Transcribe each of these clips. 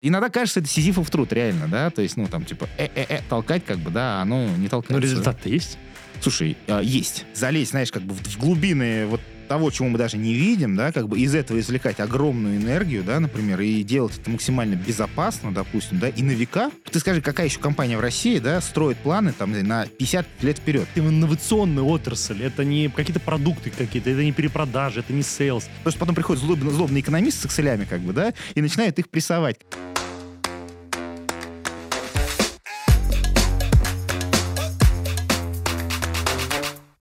Иногда кажется, это сизифов труд, реально, да, то есть, ну, там, типа, э-э-э, толкать, как бы, да, оно не толкается. Но результат-то есть. Слушай, а, есть. Залезть, знаешь, как бы в в глубины вот того, чего мы даже не видим, да, как бы из этого извлекать огромную энергию, да, например, и делать это максимально безопасно, допустим, да, и на века. Ты скажи, какая еще компания в России, да, строит планы там на 50 лет вперед? Это инновационная отрасль, это не какие-то продукты какие-то, это не перепродажи, это не sales. Потому что потом приходит злобный, злобный экономист с экселями, как бы, да, и начинает их прессовать.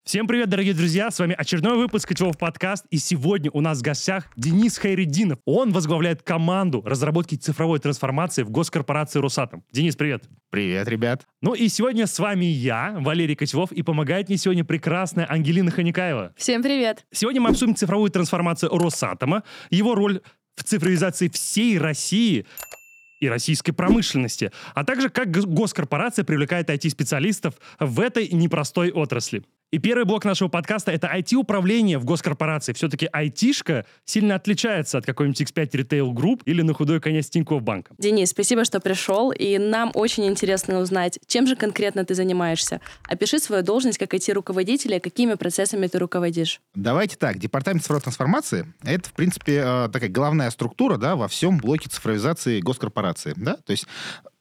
Всем привет, дорогие друзья! С вами очередной выпуск Котелов подкаст. И сегодня у нас в гостях Денис Хайрединов. Он возглавляет команду разработки цифровой трансформации в госкорпорации Росатом. Денис, привет! Привет, ребят. Ну и сегодня с вами я, Валерий Котелов, и помогает мне сегодня прекрасная Ангелина Ханикаева. Всем привет! Сегодня мы обсудим цифровую трансформацию Росатома, его роль в цифровизации всей России, и российской промышленности, а также как гос- госкорпорация привлекает IT-специалистов в этой непростой отрасли. И первый блок нашего подкаста — это IT-управление в госкорпорации. Все-таки IT-шка сильно отличается от какой-нибудь X5 Retail Group или на худой конец Тинькофф банка. Денис, спасибо, что пришел, и нам очень интересно узнать, чем же конкретно ты занимаешься. Опиши свою должность как IT-руководителя, какими процессами ты руководишь. Давайте так, департамент цифровой трансформации — это, в принципе, э, такая главная структура, да, во всем блоке цифровизации госкорпорации, да, то есть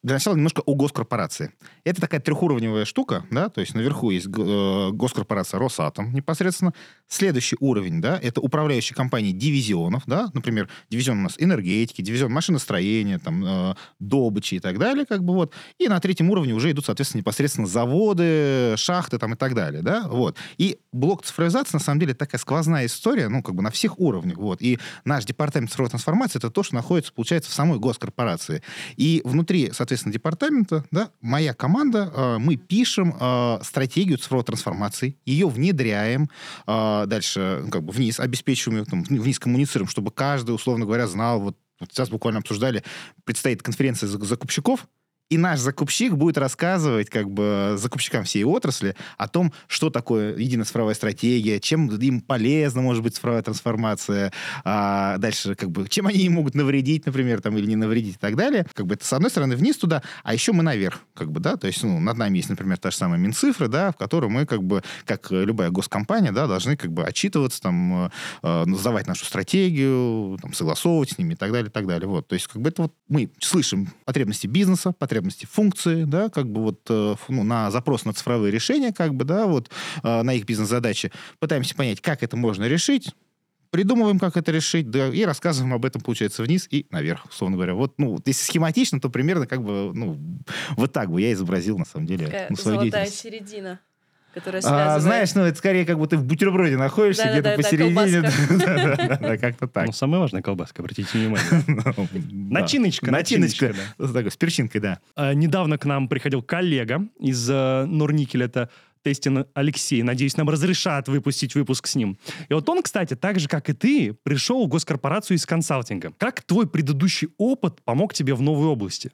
для начала немножко о госкорпорации. Это такая трехуровневая штука, да, то есть наверху есть э, госкорпорация Росатом непосредственно. Следующий уровень, да, это управляющие компании дивизионов, да, например, дивизион у нас энергетики, дивизион машиностроения, там, э, добычи и так далее, как бы вот. И на третьем уровне уже идут, соответственно, непосредственно заводы, шахты там и так далее, да, вот. И блок цифровизации, на самом деле, такая сквозная история, ну, как бы на всех уровнях, вот. И наш департамент цифровой трансформации это то, что находится, получается, в самой госкорпорации. И внутри, соответственно, департамента, да, моя команда, э, мы пишем э, стратегию цифровой трансформации, ее внедряем, э, дальше ну, как бы вниз, обеспечиваем там, вниз коммуницируем, чтобы каждый, условно говоря, знал, вот, вот сейчас буквально обсуждали, предстоит конференция зак- закупщиков, и наш закупщик будет рассказывать как бы закупщикам всей отрасли о том, что такое единая цифровая стратегия, чем им полезна может быть цифровая трансформация, а дальше как бы чем они могут навредить, например, там или не навредить и так далее. Как бы это с одной стороны вниз туда, а еще мы наверх, как бы, да, то есть ну, над нами есть, например, та же самая Минцифры, да, в которой мы как бы, как любая госкомпания, да, должны как бы отчитываться, там, э, сдавать нашу стратегию, там, согласовывать с ними и так далее, и так далее. Вот, то есть как бы это вот мы слышим потребности бизнеса, потребности функции, да, как бы вот э, ну, на запрос на цифровые решения, как бы, да, вот э, на их бизнес-задачи, пытаемся понять, как это можно решить, придумываем, как это решить, да, и рассказываем об этом, получается, вниз и наверх, условно говоря. Вот, ну, если схематично, то примерно как бы, ну, вот так бы я изобразил, на самом деле, Такая ну, свою золотая середина, которая А, связывает... знаешь, ну, это скорее как будто в бутерброде находишься, где-то Да-да-да, посередине. Да-да-да, как-то так. Ну, самая важная колбаска, обратите внимание. Да. Начиночка, Начиночка. такой, С перчинкой, да. А, Недавно к нам приходил коллега из э, Норникеля, это Тестин Алексей. Надеюсь, нам разрешат выпустить выпуск с ним. И вот он, кстати, так же, как и ты, пришел в госкорпорацию из консалтинга. Как твой предыдущий опыт помог тебе в новой области?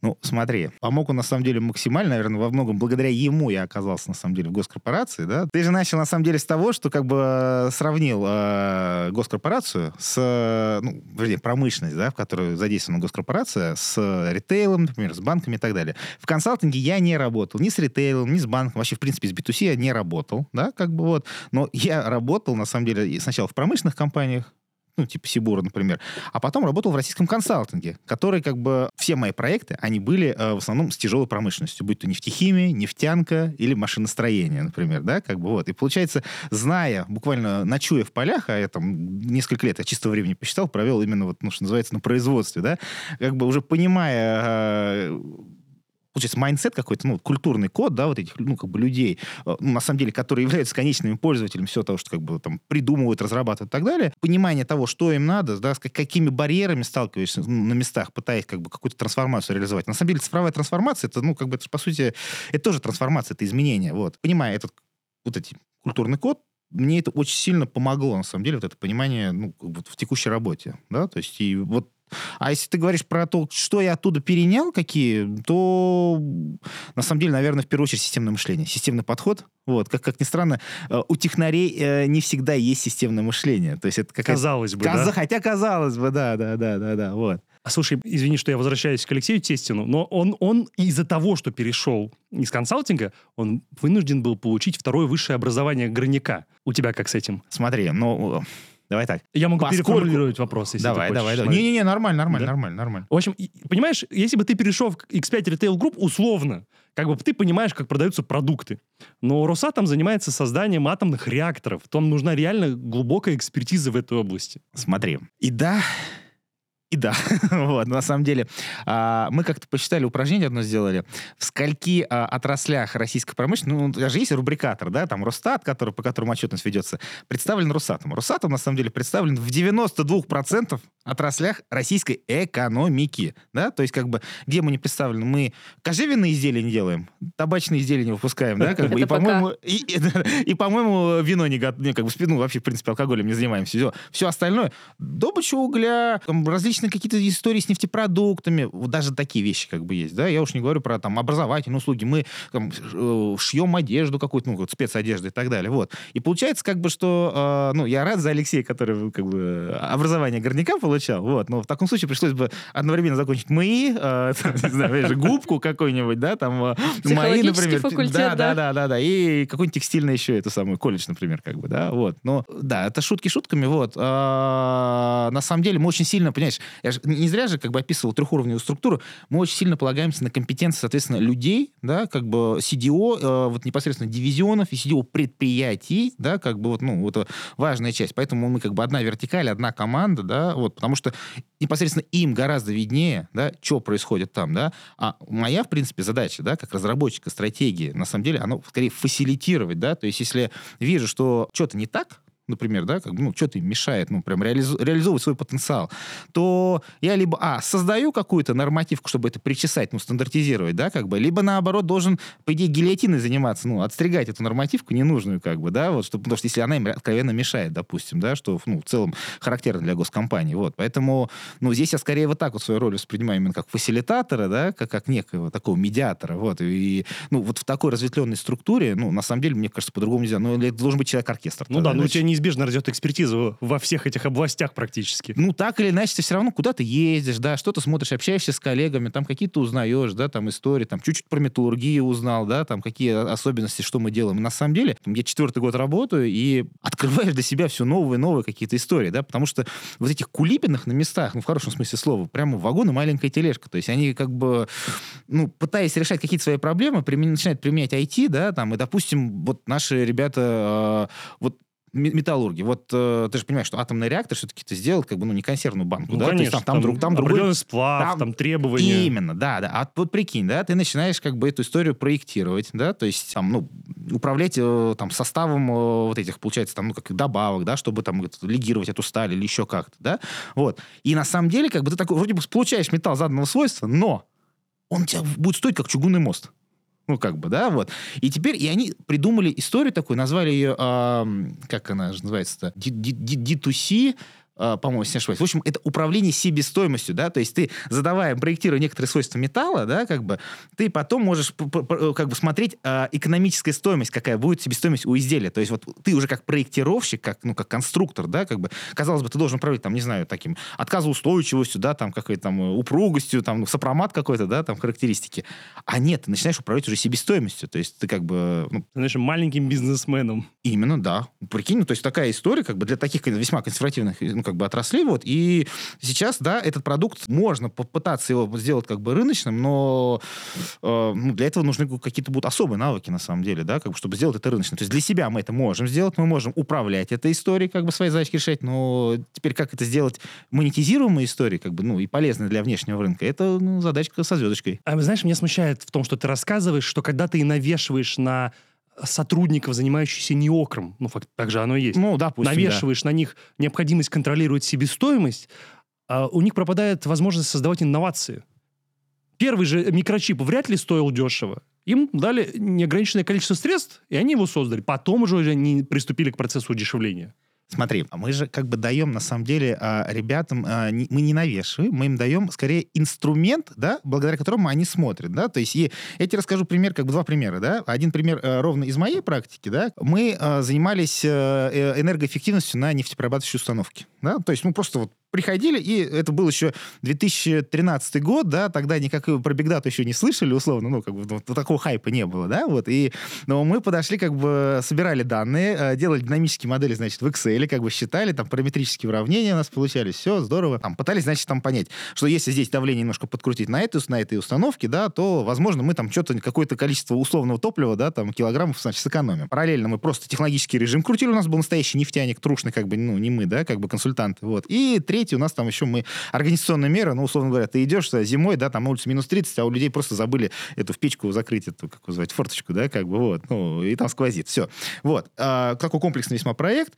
Ну, смотри, помог он на самом деле максимально, наверное, во многом благодаря ему я оказался на самом деле в госкорпорации, да. Ты же начал на самом деле с того, что как бы э, сравнил э, госкорпорацию с, э, ну, вернее, промышленность, да, в которой задействована госкорпорация, с ритейлом, например, с банками и так далее. В консалтинге я не работал ни с ритейлом, ни с банком, вообще, в принципе, с B2C я не работал, да, как бы вот. Но я работал, на самом деле, сначала в промышленных компаниях, ну, типа Сибура, например, а потом работал в российском консалтинге, который, как бы, все мои проекты, они были э, в основном с тяжелой промышленностью, будь то нефтехимия, нефтянка или машиностроение, например, да, как бы вот. И получается, зная, буквально ночуя в полях, а я там несколько лет, я чистого времени посчитал, провел именно вот, ну, что называется, на производстве, да, как бы уже понимая э, получается, mindset какой-то, ну, культурный код, да, вот этих, ну, как бы людей, э, ну, на самом деле, которые являются конечными пользователями всего того, что как бы там придумывают, разрабатывают и так далее, понимание того, что им надо, да, с как- какими барьерами сталкиваешься ну, на местах, пытаясь как бы какую-то трансформацию реализовать. На самом деле, цифровая трансформация, это, ну, как бы, это, по сути, это тоже трансформация, это изменение, вот. Понимая этот, вот эти культурный код, мне это очень сильно помогло, на самом деле, вот это понимание, ну, бы в текущей работе, да, то есть и вот а если ты говоришь про то, что я оттуда перенял, какие, то на самом деле, наверное, в первую очередь системное мышление, системный подход. Вот, как, как ни странно, э, у технарей э, не всегда есть системное мышление. То есть это какая-то... Казалось бы, Каза- да? Хотя казалось бы, да, да, да, да, да, вот. А, Слушай, извини, что я возвращаюсь к Алексею Тестину, но он, он из-за того, что перешел из консалтинга, он вынужден был получить второе высшее образование горняка. У тебя как с этим? Смотри, ну, давай так. Я могу Поскольку- переформулировать вопрос, если давай, ты хочешь. давай, давай. Не-не-не, нормально, нормально, Да? нормально, нормально. В общем, понимаешь, если бы ты перешел в X5 Retail Group условно, как бы ты понимаешь, как продаются продукты. Но Росатом занимается созданием атомных реакторов. Там нужна реально глубокая экспертиза в этой области. Смотри. И да, и да. вот, на самом деле, а, мы как-то посчитали, упражнение одно сделали. В скольки а, отраслях российской промышленности, ну, даже есть рубрикатор, да, там Росстат, который, по которому отчетность ведется, представлен Росатом. Росатом, на самом деле, представлен в 92% отраслях российской экономики, да, то есть, как бы, где мы не представлены? Мы кожевенные изделия не делаем, табачные изделия не выпускаем, да, как бы, и, по-моему, и, и- и, по-моему, вино не готовим, как бы, ну, вообще, в принципе, алкоголем не занимаемся. Все, все остальное, добыча угля, там, различные какие-то истории с нефтепродуктами, вот даже такие вещи как бы есть, да, я уж не говорю про там образовательные услуги, мы там, э, шьем одежду какую-то, ну, вот спецодежду и так далее, вот. И получается как бы, что, э, ну, я рад за Алексея, который как бы образование горняка получал, вот, но в таком случае пришлось бы одновременно закончить МАИ, э, там, не знаю, губку какую-нибудь, да, там, э, Психологический например. факультет, да, да. да, да, да, и какой-нибудь текстильный еще это самый колледж, например, как бы, да, вот. Но, да, это шутки шутками, вот. А, на самом деле мы очень сильно, понимаешь, я же не зря же как бы описывал трехуровневую структуру, мы очень сильно полагаемся на компетенции, соответственно, людей, да, как бы CDO, э, вот непосредственно дивизионов и CDO предприятий, да, как бы вот, ну, вот важная часть. Поэтому мы как бы одна вертикаль, одна команда, да, вот, потому что непосредственно им гораздо виднее, да, что происходит там, да, а моя, в принципе, задача, да, как разработчика стратегии, на самом деле, она скорее фасилитировать, да, то есть если вижу, что что-то не так, например, да, как, бы, ну, что-то им мешает, ну, прям реализу- реализовывать свой потенциал, то я либо, а, создаю какую-то нормативку, чтобы это причесать, ну, стандартизировать, да, как бы, либо, наоборот, должен, по идее, гильотиной заниматься, ну, отстригать эту нормативку ненужную, как бы, да, вот, чтобы, потому что если она им откровенно мешает, допустим, да, что, ну, в целом характерно для госкомпании, вот, поэтому, ну, здесь я скорее вот так вот свою роль воспринимаю именно как фасилитатора, да, как, как некого такого медиатора, вот, и, ну, вот в такой разветвленной структуре, ну, на самом деле, мне кажется, по-другому нельзя, ну, это должен быть человек-оркестр. Ну да, но у тебя неизбежно растет экспертиза во всех этих областях практически. ну, так или иначе, ты все равно куда-то ездишь, да, что-то смотришь, общаешься с коллегами, там какие-то узнаешь, да, там истории, там чуть-чуть про металлургию узнал, да, там какие особенности, что мы делаем. На самом деле, я четвертый год работаю, и открываешь для себя все новые и новые какие-то истории, да, потому что вот этих кулибинах на местах, ну, в хорошем смысле слова, прямо вагон и маленькая тележка, то есть они как бы, ну, пытаясь решать какие-то свои проблемы, примен- начинают применять IT, да, там, и, допустим, вот наши ребята, э, вот металлурги. Вот э, ты же понимаешь, что атомный реактор все-таки ты сделал как бы, ну, не консервную банку, Ну, да? То есть конечно, там, там, друг, там другой... сплав, там- там, требования. Именно, да, да. А вот прикинь, да, ты начинаешь как бы эту историю проектировать, да, то есть там, ну, управлять э, там составом э, вот этих, получается, там, ну, как добавок, да, чтобы там это, легировать эту сталь или еще как-то, да, вот. И на самом деле, как бы ты такой, вроде бы получаешь металл заданного свойства, но он у тебя будет стоить как чугунный мост. Ну, как бы, да, вот. И теперь, и они придумали историю такую, назвали ее, ам, как она же называется-то, Ди- ди- ди- D2C, а, по-моему, если не ошибаюсь. В общем, это управление себестоимостью, да, то есть ты, задавая, проектируя некоторые свойства металла, да, как бы, ты потом можешь как бы смотреть а, экономическая стоимость, какая будет себестоимость у изделия. То есть вот ты уже как проектировщик, как, ну, как конструктор, да, как бы, казалось бы, ты должен управлять, там, не знаю, таким отказоустойчивостью, да, там, какой-то там э, упругостью, там, сопромат какой-то, да, там, характеристики. А нет, ты начинаешь управлять уже себестоимостью. То есть ты как бы, ну, Ты знаешь, маленьким бизнесменом. Именно, да. Прикинь, ну, то есть такая история, как бы для таких весьма консервативных, ну, как бы отраслей, вот, и сейчас, да, этот продукт, можно попытаться его сделать как бы рыночным, но э, ну, для этого нужны какие-то будут особые навыки, на самом деле, да, как бы, чтобы сделать это рыночным. То есть для себя мы это можем сделать, мы можем управлять этой историей, как бы свои задачки решать, но теперь как это сделать монетизируемой историей, как бы, ну, и полезной для внешнего рынка, это, ну, задачка со звездочкой. А знаешь, меня смущает в том, что ты рассказываешь, что когда ты навешиваешь на сотрудников, занимающихся неокром, ну, факт, так же оно и есть, Ну, допустим, да. навешиваешь на них необходимость контролировать себестоимость, а у них пропадает возможность создавать инновации. Первый же микрочип вряд ли стоил дешево. Им дали неограниченное количество средств, и они его создали. Потом уже они приступили к процессу удешевления. Смотри, а мы же как бы даем, на самом деле, а, ребятам, а, мы не навешиваем, мы им даем скорее инструмент, да, благодаря которому они смотрят, да, то есть и я тебе расскажу пример, как бы два примера, да, один пример э, ровно из моей практики, да, мы занимались э, э, энергоэффективностью на нефтеперерабатывающей установке, да, то есть, ну, просто вот приходили, и это был еще 2013 год, да, тогда никак про Big Data еще не слышали, условно, ну, как бы ну, такого хайпа не было, да, вот, и но мы подошли, как бы собирали данные, э, делали динамические модели, значит, в Excel, как бы считали, там параметрические уравнения у нас получались, все здорово, там пытались, значит, там понять, что если здесь давление немножко подкрутить на этой, на этой установке, да, то, возможно, мы там что-то, какое-то количество условного топлива, да, там, килограммов, значит, сэкономим. Параллельно мы просто технологический режим крутили, у нас был настоящий нефтяник, трушный, как бы, ну, не мы, да, как бы консультанты, вот. И третий у нас там еще мы организационные меры, ну, условно говоря, ты идешь зимой, да, там на минус 30, а у людей просто забыли эту в печку закрыть, эту, как называть, форточку, да, как бы, вот, ну, и там сквозит, все. Вот. А, такой комплексный весьма проект.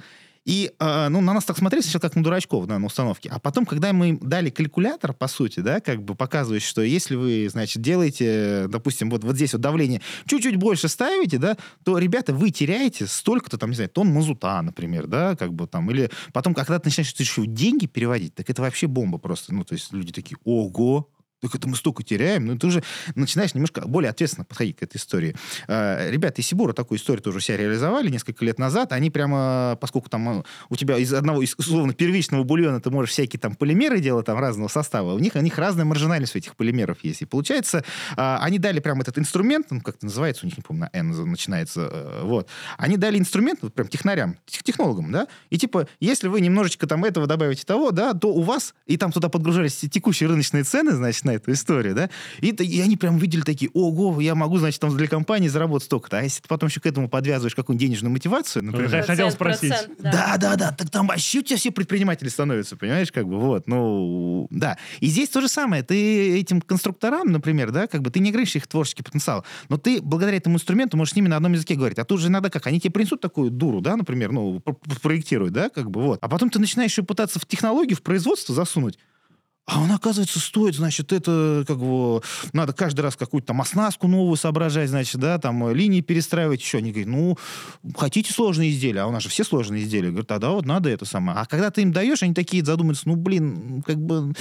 И, э, ну, на нас так смотрели сначала как на дурачков, да, на установке. А потом, когда мы им дали калькулятор, по сути, да, как бы показывающий, что если вы, значит, делаете, допустим, вот, вот здесь вот давление чуть-чуть больше ставите, да, то, ребята, вы теряете столько-то, там, не знаю, тонн мазута, например, да, как бы там, или потом, когда ты начинаешь еще деньги переводить, так это вообще бомба просто. Ну, то есть люди такие, ого, так это мы столько теряем. Ну, ты уже начинаешь немножко более ответственно подходить к этой истории. Э, ребята из Сибура такую историю тоже себя реализовали несколько лет назад. Они прямо, поскольку там э, у тебя из одного, из, условно, первичного бульона ты можешь всякие там полимеры делать там разного состава, у них, у них разная маржинальность у этих полимеров есть. И получается, э, они дали прямо этот инструмент, ну, как это называется, у них, не помню, на N начинается, вот. Они дали инструмент, вот прям технарям, технологам, да, и типа, если вы немножечко там этого добавите того, да, то у вас, и там туда подгружались текущие рыночные цены, значит, на эту историю, да, и, и они прям видели такие, ого, я могу, значит, там для компании заработать столько-то, а если ты потом еще к этому подвязываешь какую-нибудь денежную мотивацию, например... Я хотел спросить. да. да, да, так там вообще у тебя все предприниматели становятся, понимаешь, как бы, вот, ну, да. И здесь то же самое, ты этим конструкторам, например, да, как бы, ты не ограничишь их творческий потенциал, но ты благодаря этому инструменту можешь с ними на одном языке говорить, а тут же иногда как, они тебе принесут такую дуру, да, например, ну, проектируют, да, как бы, вот, а потом ты начинаешь еще пытаться в технологию, в производство засунуть, а он, оказывается, стоит, значит, это как бы надо каждый раз какую-то там оснастку новую соображать, значит, да, там э, линии перестраивать, еще. Они говорят, ну, хотите сложные изделия, а у нас же все сложные изделия. Говорят, тогда вот надо это самое. А когда ты им даешь, они такие задумаются, ну, блин, как бы,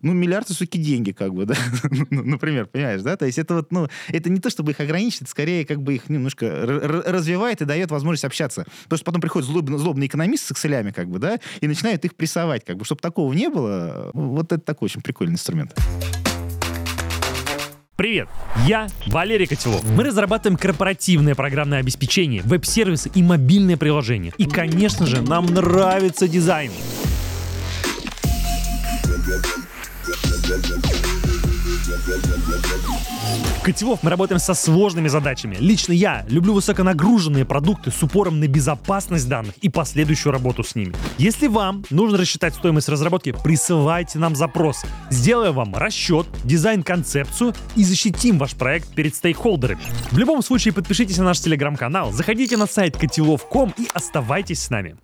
ну, миллиард все-таки деньги, как бы, да, ну, например, понимаешь, да, то есть это вот, ну, это не то, чтобы их ограничить, это скорее как бы их немножко развивает и дает возможность общаться. Потому что потом приходит злобный, злобный экономист с экселями, как бы, да, и начинает их прессовать, как бы, чтобы такого не было, вот это такой очень прикольный инструмент. Привет, я Валерий Котелов. Мы разрабатываем корпоративное программное обеспечение, веб-сервисы и мобильные приложения. И, конечно же, нам нравится дизайн. Котелов мы работаем со сложными задачами. Лично я люблю высоконагруженные продукты с упором на безопасность данных и последующую работу с ними. Если вам нужно рассчитать стоимость разработки, присылайте нам запрос. Сделаем вам расчет, дизайн-концепцию и защитим ваш проект перед стейкхолдерами. В любом случае подпишитесь на наш телеграм-канал, заходите на сайт котелов.ком и оставайтесь с нами.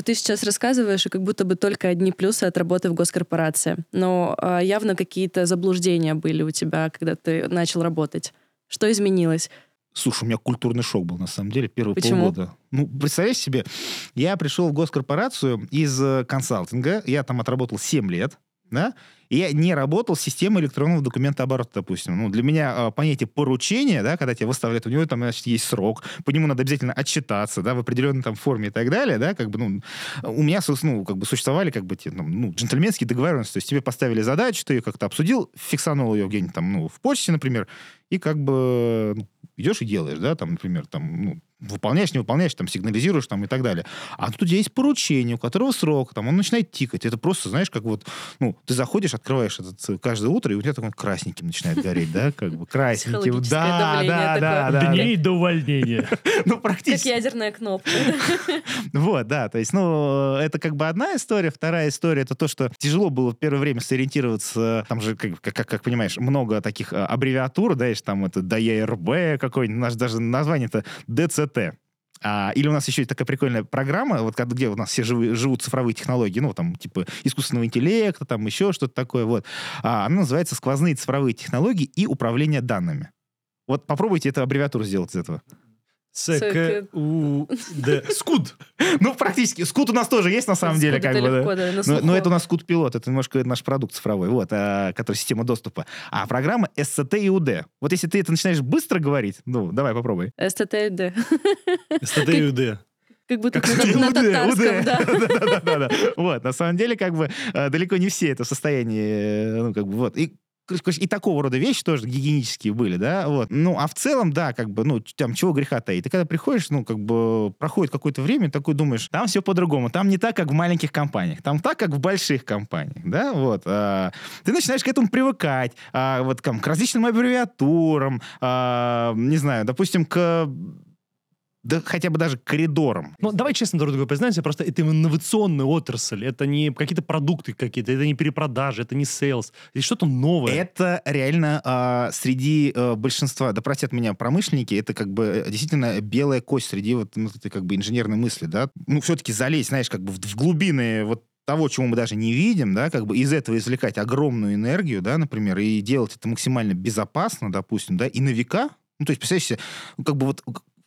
Вот ты сейчас рассказываешь, и как будто бы только одни плюсы от работы в госкорпорации. Но э, явно какие-то заблуждения были у тебя, когда ты начал работать. Что изменилось? Слушай, у меня культурный шок был, на самом деле, первые Почему? полгода. Ну, представляешь себе, я пришел в госкорпорацию из э, консалтинга, я там отработал 7 лет, да, я не работал с системой электронного документа оборота, допустим. Ну, для меня э, понятие поручения, да, когда тебя выставляют, у него там, значит, есть срок, по нему надо обязательно отчитаться, да, в определенной там форме и так далее, да, как бы, ну, у меня, ну, как бы существовали, как бы, те, ну, джентльменские договоренности, то есть тебе поставили задачу, ты ее как-то обсудил, фиксанул ее где-нибудь там, ну, в почте, например, и как бы ну, идешь и делаешь, да, там, например, там, ну, выполняешь, не выполняешь, там, сигнализируешь, там, и так далее. А тут у тебя есть поручение, у которого срок, там, он начинает тикать. Это просто, знаешь, как вот, ну, ты заходишь, открываешь этот э, каждое утро, и у тебя такой красненьким начинает гореть, да, как бы красненьким. Да, да, да, да. Дней до увольнения. Ну, Как практически. ядерная кнопка. Вот, да, то есть, ну, это как бы одна история. Вторая история, это то, что тяжело было в первое время сориентироваться. Там же, как, как, как понимаешь, много таких а, аббревиатур, да, есть там это ДЕРБ какой-нибудь, наш даже название-то ДЦТ. А, или у нас еще есть такая прикольная программа, вот где у нас все живы- живут цифровые технологии, ну, там, типа, искусственного интеллекта, там, еще что-то такое, вот. А, она называется «Сквозные цифровые технологии и управление данными». Вот попробуйте эту аббревиатуру сделать из этого. СК у Д. Скуд. Ну, практически. Скут у нас тоже есть, на самом деле, как бы. да. легко, да, Но, это у нас Скут Пилот, это немножко наш продукт цифровой, вот, а, который система доступа. А программа SCT и UD. Вот если ты это начинаешь быстро говорить, ну, давай попробуй. СТТ-Д. СТТ и УД. Как будто Как на, на УД, татарском, УД. да. Да-да-да. Вот, на самом деле, как бы, э, далеко не все это в состоянии, э, ну, как бы, вот. И и такого рода вещи тоже гигиенические были, да, вот. Ну, а в целом, да, как бы, ну, там, чего греха таить. Ты когда приходишь, ну, как бы, проходит какое-то время, такой думаешь, там все по-другому, там не так, как в маленьких компаниях, там так, как в больших компаниях, да, вот. а, ты начинаешь к этому привыкать, а, вот, там, к различным аббревиатурам, а, не знаю, допустим, к да хотя бы даже к коридорам. Ну, давай честно друг другу признаемся, просто это инновационная отрасль, это не какие-то продукты какие-то, это не перепродажи, это не sales, это что-то новое. Это реально а, среди а, большинства, да простят меня промышленники, это как бы э, действительно белая кость среди вот ну, этой как бы инженерной мысли, да. Ну, все-таки залезть, знаешь, как бы в, в глубины вот того, чего мы даже не видим, да, как бы из этого извлекать огромную энергию, да, например, и делать это максимально безопасно, допустим, да, и на века, ну, то есть, представляешь себе, ну, как бы вот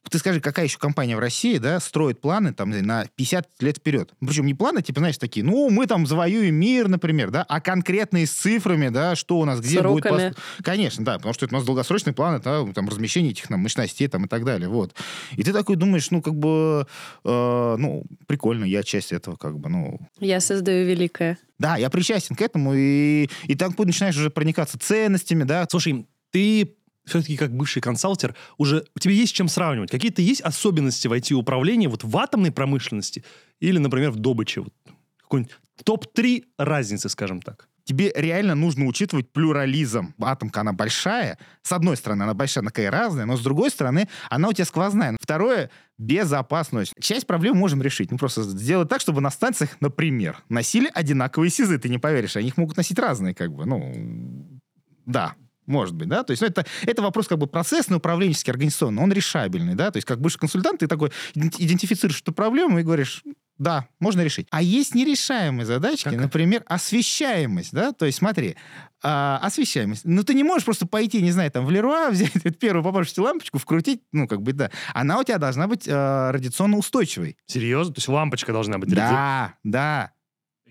ты скажи, какая еще компания в России, да, строит планы там на 50 лет вперед? Причем не планы, типа, знаешь, такие, ну, мы там завоюем мир, например, да, а конкретные с цифрами, да, что у нас, где будет... Сроками. пос- Конечно, да, потому что это у нас долгосрочные планы, да, там, размещение этих мощностей там и так далее, вот. И ты такой думаешь, ну, как бы, э, ну, прикольно, я часть этого, как бы, ну, Я создаю великое. да, я причастен к этому, и, и так начинаешь уже проникаться ценностями, да, Слушай, ты все-таки как бывший консалтер, уже у тебя есть чем сравнивать? Какие-то есть особенности в IT-управлении вот в атомной промышленности или, например, в добыче? Вот, какой-нибудь топ-3 разницы, скажем так. тебе реально нужно учитывать плюрализм. Атомка, она большая. С одной стороны, она большая, она такая разная, но с другой стороны, она у тебя сквозная. Второе, безопасность. Часть проблем можем решить. Ну, просто сделать так, чтобы на станциях, например, носили одинаковые СИЗы. Ты не поверишь, они их могут носить разные, как бы, ну, да. Может быть, да, то есть ну, это, это вопрос как бы процессный, управленческий, организационный, он решабельный, да, то есть как бывший консультант ты такой иден- идентифицируешь эту проблему и говоришь, да, можно решить. А есть нерешаемые задачки, Как? например, освещаемость, да, то есть смотри, а, освещаемость. Ну, ты не можешь просто пойти, не знаю, там, в Леруа, взять первую попавшуюся лампочку, вкрутить, ну, как бы, да. Она у тебя должна быть а, радиационно устойчивой. Серьезно? То есть лампочка должна быть? Да, да.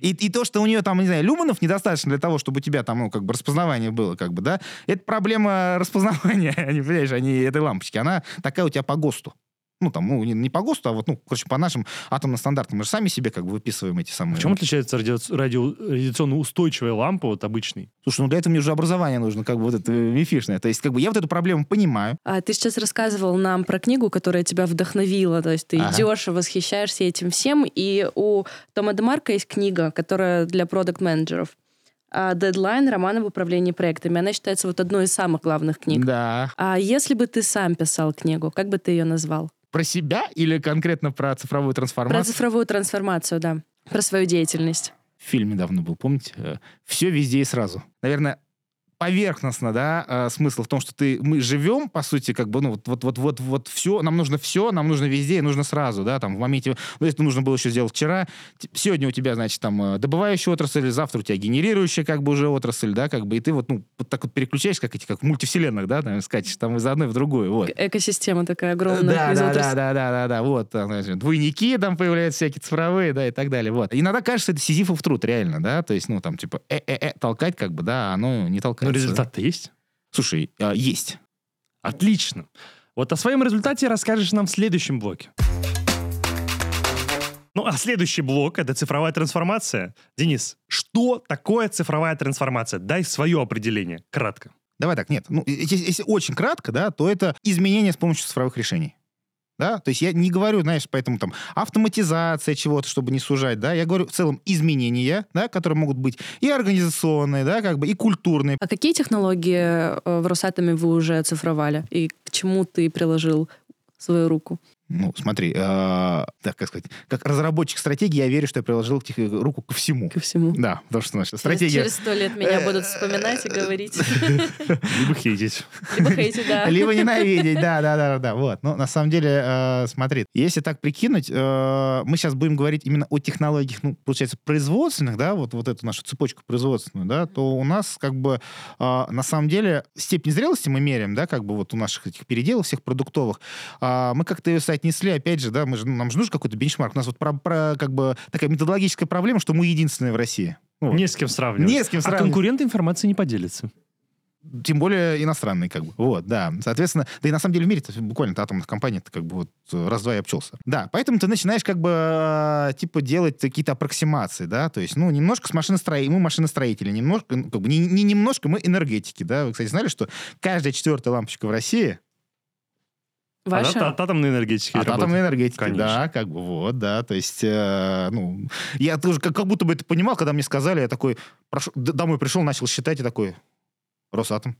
И, и то, что у нее там, не знаю, люманов недостаточно для того, чтобы у тебя там, ну, как бы распознавание было, как бы, да, это проблема распознавания, не, понимаешь, а не этой лампочки. Она такая у тебя по ГОСТу. Ну, там, ну, не, не по ГОСТу, а вот, ну, короче, по нашим атомным стандартам. Мы же сами себе как бы выписываем эти самые... В чем отличается радио- радио- радиационно устойчивая лампа от обычной? Слушай, ну для этого мне уже образование нужно, как бы вот это э, мифишное. То есть, как бы я вот эту проблему понимаю. А ты сейчас рассказывал нам про книгу, которая тебя вдохновила. То есть ты Ага. идешь и восхищаешься этим всем. И у Тома Демарка есть книга, которая для продукт-менеджеров. А, Дедлайн, роман об управлении проектами. Она считается вот одной из самых главных книг. Да. А если бы ты сам писал книгу, как бы ты ее назвал? Про себя или конкретно про цифровую Про трансформацию? цифровую трансформацию, да. Про свою деятельность. Фильм недавно был, помните? Все везде и сразу. Наверное, поверхностно, да, э, смысл в том, что ты, мы живем, по сути, как бы, ну, вот, вот, вот, вот, вот все, нам нужно все, нам нужно везде, и нужно сразу, да, там, в моменте, ну, если нужно было еще сделать вчера, сегодня у тебя, значит, там, э, добывающая отрасль, завтра у тебя генерирующая, как бы, уже отрасль, да, как бы, и ты вот, ну, вот так вот переключаешь, как эти, как в мультивселенных, да, там, скачешь там из одной в другую, вот. Э- Экосистема такая огромная Да, да, да, да, да, да, да, вот, там, значит, двойники там появляются всякие цифровые, да, и так далее, вот. Иногда кажется, это сизифов труд, реально, да, то есть, ну, там, типа, э-э-э, толкать, как бы, да, а оно не Но толкается. Результат-то есть? Слушай, а, есть. Отлично. Вот о своем результате расскажешь нам в следующем блоке. Ну, а следующий блок — это цифровая трансформация. Денис, что такое цифровая трансформация? Дай свое определение, кратко. Давай так, нет, ну, если, если очень кратко, да, то это изменение с помощью цифровых решений. Да, то есть я не говорю, знаешь, поэтому там автоматизация чего-то, чтобы не сужать, да, я говорю в целом изменения, да, которые могут быть и организационные, да, как бы, и культурные. А какие технологии э, в Росатоме вы уже оцифровали? И к чему ты приложил свою руку? Ну, смотри, э, так, как сказать, как разработчик стратегии, я верю, что я приложил тех- руку ко всему. Ко всему. Да, потому что, значит, стратегия... Через сто лет меня будут вспоминать и говорить. Либо хейтить. Либо хейтить, да. Либо ненавидеть, да, да, да, да, вот. Но на самом деле, э, смотри, если так прикинуть, э, мы сейчас будем говорить именно о технологиях, ну, получается, производственных, да, вот, вот эту нашу цепочку производственную, да, то у нас как бы э, на самом деле степень зрелости мы меряем, да, как бы вот у наших этих переделов всех продуктовых. А мы как-то ее соотнесли, опять же, да, мы же, ну, нам же нужен какой-то бенчмарк. У нас вот про, про, как бы такая методологическая проблема, что мы единственные в России. Ну, вот. Не с кем сравнивать. Не с кем А сравнивать. конкуренты информацией не поделятся. тем более иностранный, как бы. Вот, да. Соответственно, да и на самом деле в мире буквально атомных компаний это как бы вот раз-два и обчелся. Да, поэтому ты начинаешь как бы э, типа делать какие-то аппроксимации, да, то есть, ну, немножко с машиностроителей, мы машиностроители, немножко, ну, как бы не, не немножко, мы энергетики, да. Вы, кстати, знали, что каждая четвертая лампочка в России Ваша? От, от атомной энергетики от работает. атомной энергетики, Конечно. да, как бы вот, да, то есть, э, ну, я тоже как, как будто бы это понимал, когда мне сказали, я такой, прошу- домой пришел, начал считать и такой, Росатом.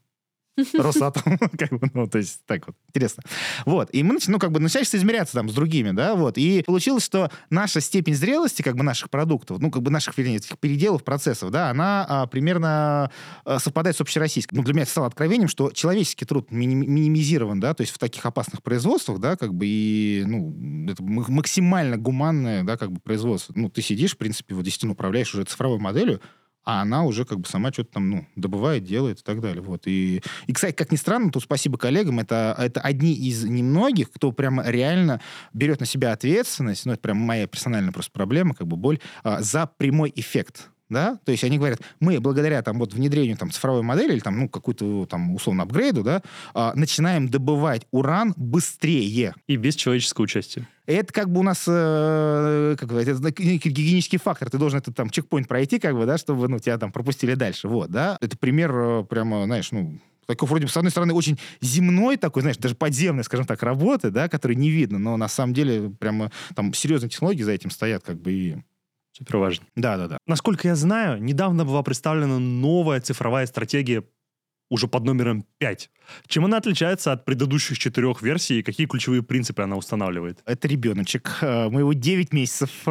Росатом, как бы, ну, то есть, так вот, интересно. Вот, и мы, ну, как бы, начинаешь измеряться там с другими, да, вот, и получилось, что наша степень зрелости, как бы, наших продуктов, ну, как бы, наших, вернее, этих переделов, процессов, да, она а, примерно а, совпадает с общероссийской. Ну, для меня это стало откровением, что человеческий труд миним- минимизирован, да, то есть в таких опасных производствах, да, как бы, и, ну, это максимально гуманное, да, как бы, производство. Ну, ты сидишь, в принципе, вот действительно управляешь уже цифровой моделью, а она уже как бы сама что-то там, ну, добывает, делает и так далее. Вот. И, и, кстати, как ни странно, тут спасибо коллегам, это, это одни из немногих, кто прямо реально берет на себя ответственность, ну, это прям моя персональная просто проблема, как бы боль, а, за прямой эффект. Да? То есть они говорят, мы благодаря там вот внедрению там цифровой модели или там, ну, какую-то там условно апгрейду, да, а, начинаем добывать уран быстрее. И без человеческого участия. Это как бы у нас, э, как говорят, это гигиенический фактор. Ты должен этот там чекпоинт пройти, как бы, да, чтобы, ну, тебя там пропустили дальше. Вот, да. Это пример э, прямо, знаешь, ну, такой вроде бы, с одной стороны, очень земной такой, знаешь, даже подземной, скажем так, работы, да, который не видно, но на самом деле прямо там серьезные технологии за этим стоят, как бы, и... Супер важно. Да-да-да. Насколько я знаю, недавно была представлена новая цифровая стратегия уже под номером 5. Чем она отличается от предыдущих четырех версий и какие ключевые принципы она устанавливает? Это ребеночек. Э, Мы его 9 месяцев, э,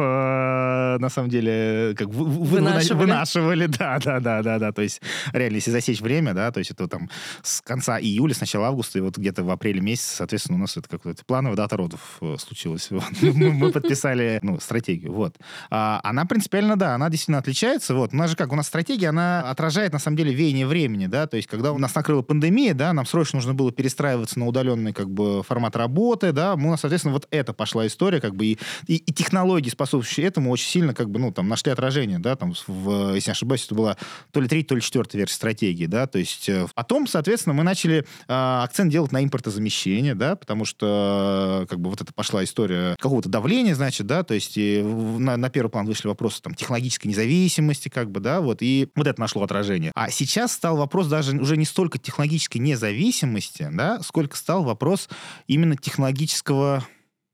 на самом деле, как вы- вы- Вынашивали. вынашивали. Да, да, да, да, да. То есть, реально, если засечь время, да, то есть это там с конца июля, с начала августа, и вот где-то в апреле месяце, соответственно, у нас это какая-то плановая дата родов э, случилась. Мы подписали, ну, стратегию, вот. А, Она принципиально, да, она действительно отличается. Вот. У нас же как, у нас стратегия, она отражает, на самом деле, веяние времени, да, то есть когда у нас накрыла пандемия, да, нам срочно нужно было перестраиваться на удаленный, как бы, формат работы, да, нас, соответственно, вот это пошла история, как бы, и, и, и технологии, способствующие этому, очень сильно, как бы, ну, там, нашли отражение, да, там, в, если не ошибаюсь, это была то ли третья, то ли четвертая версия стратегии, да, то есть э, потом, соответственно, мы начали э, акцент делать на импортозамещение, да, потому что, э, как бы, вот это пошла история какого-то давления, значит, да, то есть и на, на первый план вышли вопросы, там, технологической независимости, как бы, да, вот, и вот это нашло отражение. А сейчас стал вопрос даже уже не столько технологической независимости, да, сколько стал вопрос именно технологического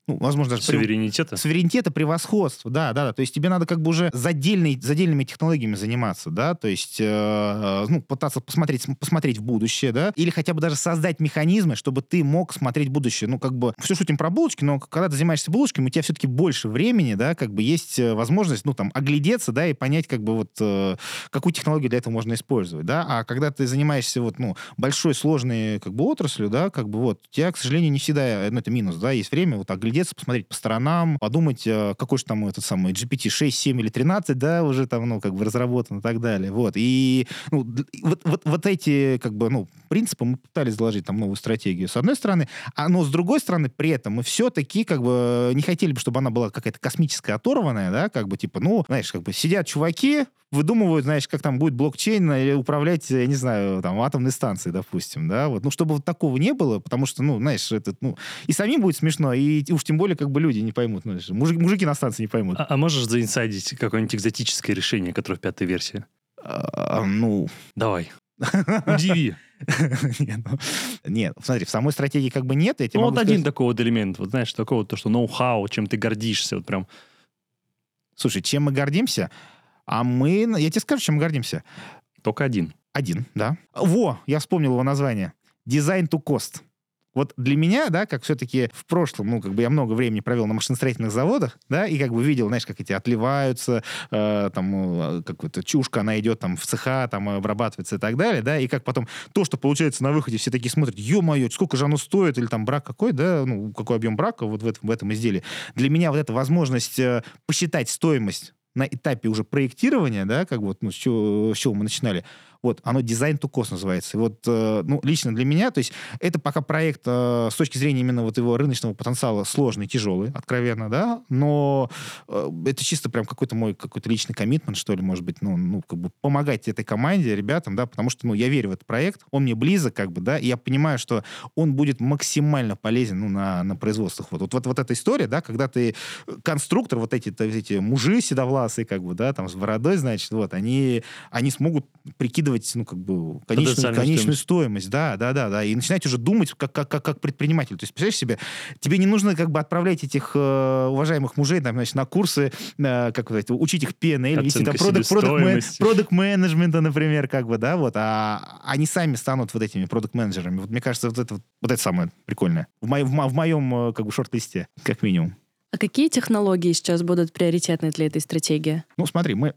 ну, возможно, даже прев- Суверенитета? суверенитета, превосходства, да, да, да. То есть тебе надо как бы уже за отдельной, за отдельными технологиями заниматься, да, то есть, э, ну, пытаться посмотреть, посмотреть в будущее, да, или хотя бы даже создать механизмы, чтобы ты мог смотреть будущее. Ну, как бы, все шутим про булочки, но когда ты занимаешься булочками, у тебя все-таки больше времени, да, как бы есть э, возможность, ну, там, оглядеться, да, и понять, как бы, вот, э, какую технологию для этого можно использовать, да, а когда ты занимаешься, вот, ну, большой, сложной, как бы, отраслью, да, как бы, вот, у тебя, к сожалению, не всегда, э, ну, это минус, да, есть время, вот, оглядеться, посмотреть по сторонам, подумать, э, какой же там этот самый GPT 6, 7 или 13, да, уже там, ну, как бы разработан и так далее, вот, и, ну, вот, вот, вот эти, как бы, ну, принципы мы пытались заложить там новую стратегию, с одной стороны, а, но с другой стороны, при этом мы все-таки, как бы, не хотели бы, чтобы она была какая-то космическая, оторванная, да, как бы, типа, ну, знаешь, как бы, сидят чуваки, выдумывают, знаешь, как там будет блокчейн или управлять, я не знаю, там, атомной станцией, допустим, да, вот, ну, чтобы вот такого не было, потому что, ну, знаешь, это, ну, и самим будет смешно, и уж тем более, как бы, люди не поймут, ну, знаешь, мужики, на станции не поймут. А, а можешь заинсайдить какое-нибудь экзотическое решение, которое в пятой версии? А, ну, Давай. Удиви. нет, ну, нет, смотри, в самой стратегии как бы нет, я Ну, вот один сказать- такой вот элемент, вот знаешь, такого, то, что ноу-хау, чем ты гордишься, вот прям. Слушай, чем мы гордимся? А мы, я тебе скажу, чем мы гордимся. Только один. Один, да. Во, я вспомнил его название. Design to cost. Вот для меня, да, как все-таки в прошлом, ну, как бы я много времени провел на машиностроительных заводах, да, и как бы видел, знаешь, как эти отливаются, э, там, э, какая-то чушка, она идет там в цеха, там, обрабатывается и так далее, да, и как потом то, что получается на выходе, все такие смотрят, ё-моё, сколько же оно стоит, или там брак какой, да, ну, какой объем брака вот в этом, в этом изделии. Для меня вот эта возможность э, посчитать стоимость на этапе уже проектирования, да, как вот, ну, с чего, с чего мы начинали, Вот, оно Design to Cost называется. И вот, э, ну, лично для меня, то есть это пока проект э, с точки зрения именно вот его рыночного потенциала сложный, тяжелый, откровенно, да, но э, это чисто прям какой-то мой какой-то личный коммитмент, что ли, может быть, ну, ну, как бы помогать этой команде, ребятам, да, потому что, ну, я верю в этот проект, он мне близок, как бы, да, и я понимаю, что он будет максимально полезен, ну, на, на производствах. Вот, вот, вот, вот эта история, да, когда ты конструктор, вот эти, эти мужи седовласые, как бы, да, там, с бородой, значит, вот, они, они смогут прикидывать, ну, как бы, конечную, конечную стоимость. Да, да, да, да. И начинать уже думать как, как, как, как предприниматель. То есть, представляешь себе, тебе не нужно как бы отправлять этих э, уважаемых мужей, там, значит, на курсы, э, как сказать, учить их PNL, вести там продукт менеджмента, например, как бы, да, вот, а они сами станут вот этими продукт менеджерами Вот мне кажется, вот это, вот это самое прикольное. В, мо в, в моем, э, как бы, шорт-листе, как минимум. А какие технологии сейчас будут приоритетны для этой стратегии? Ну, смотри, мы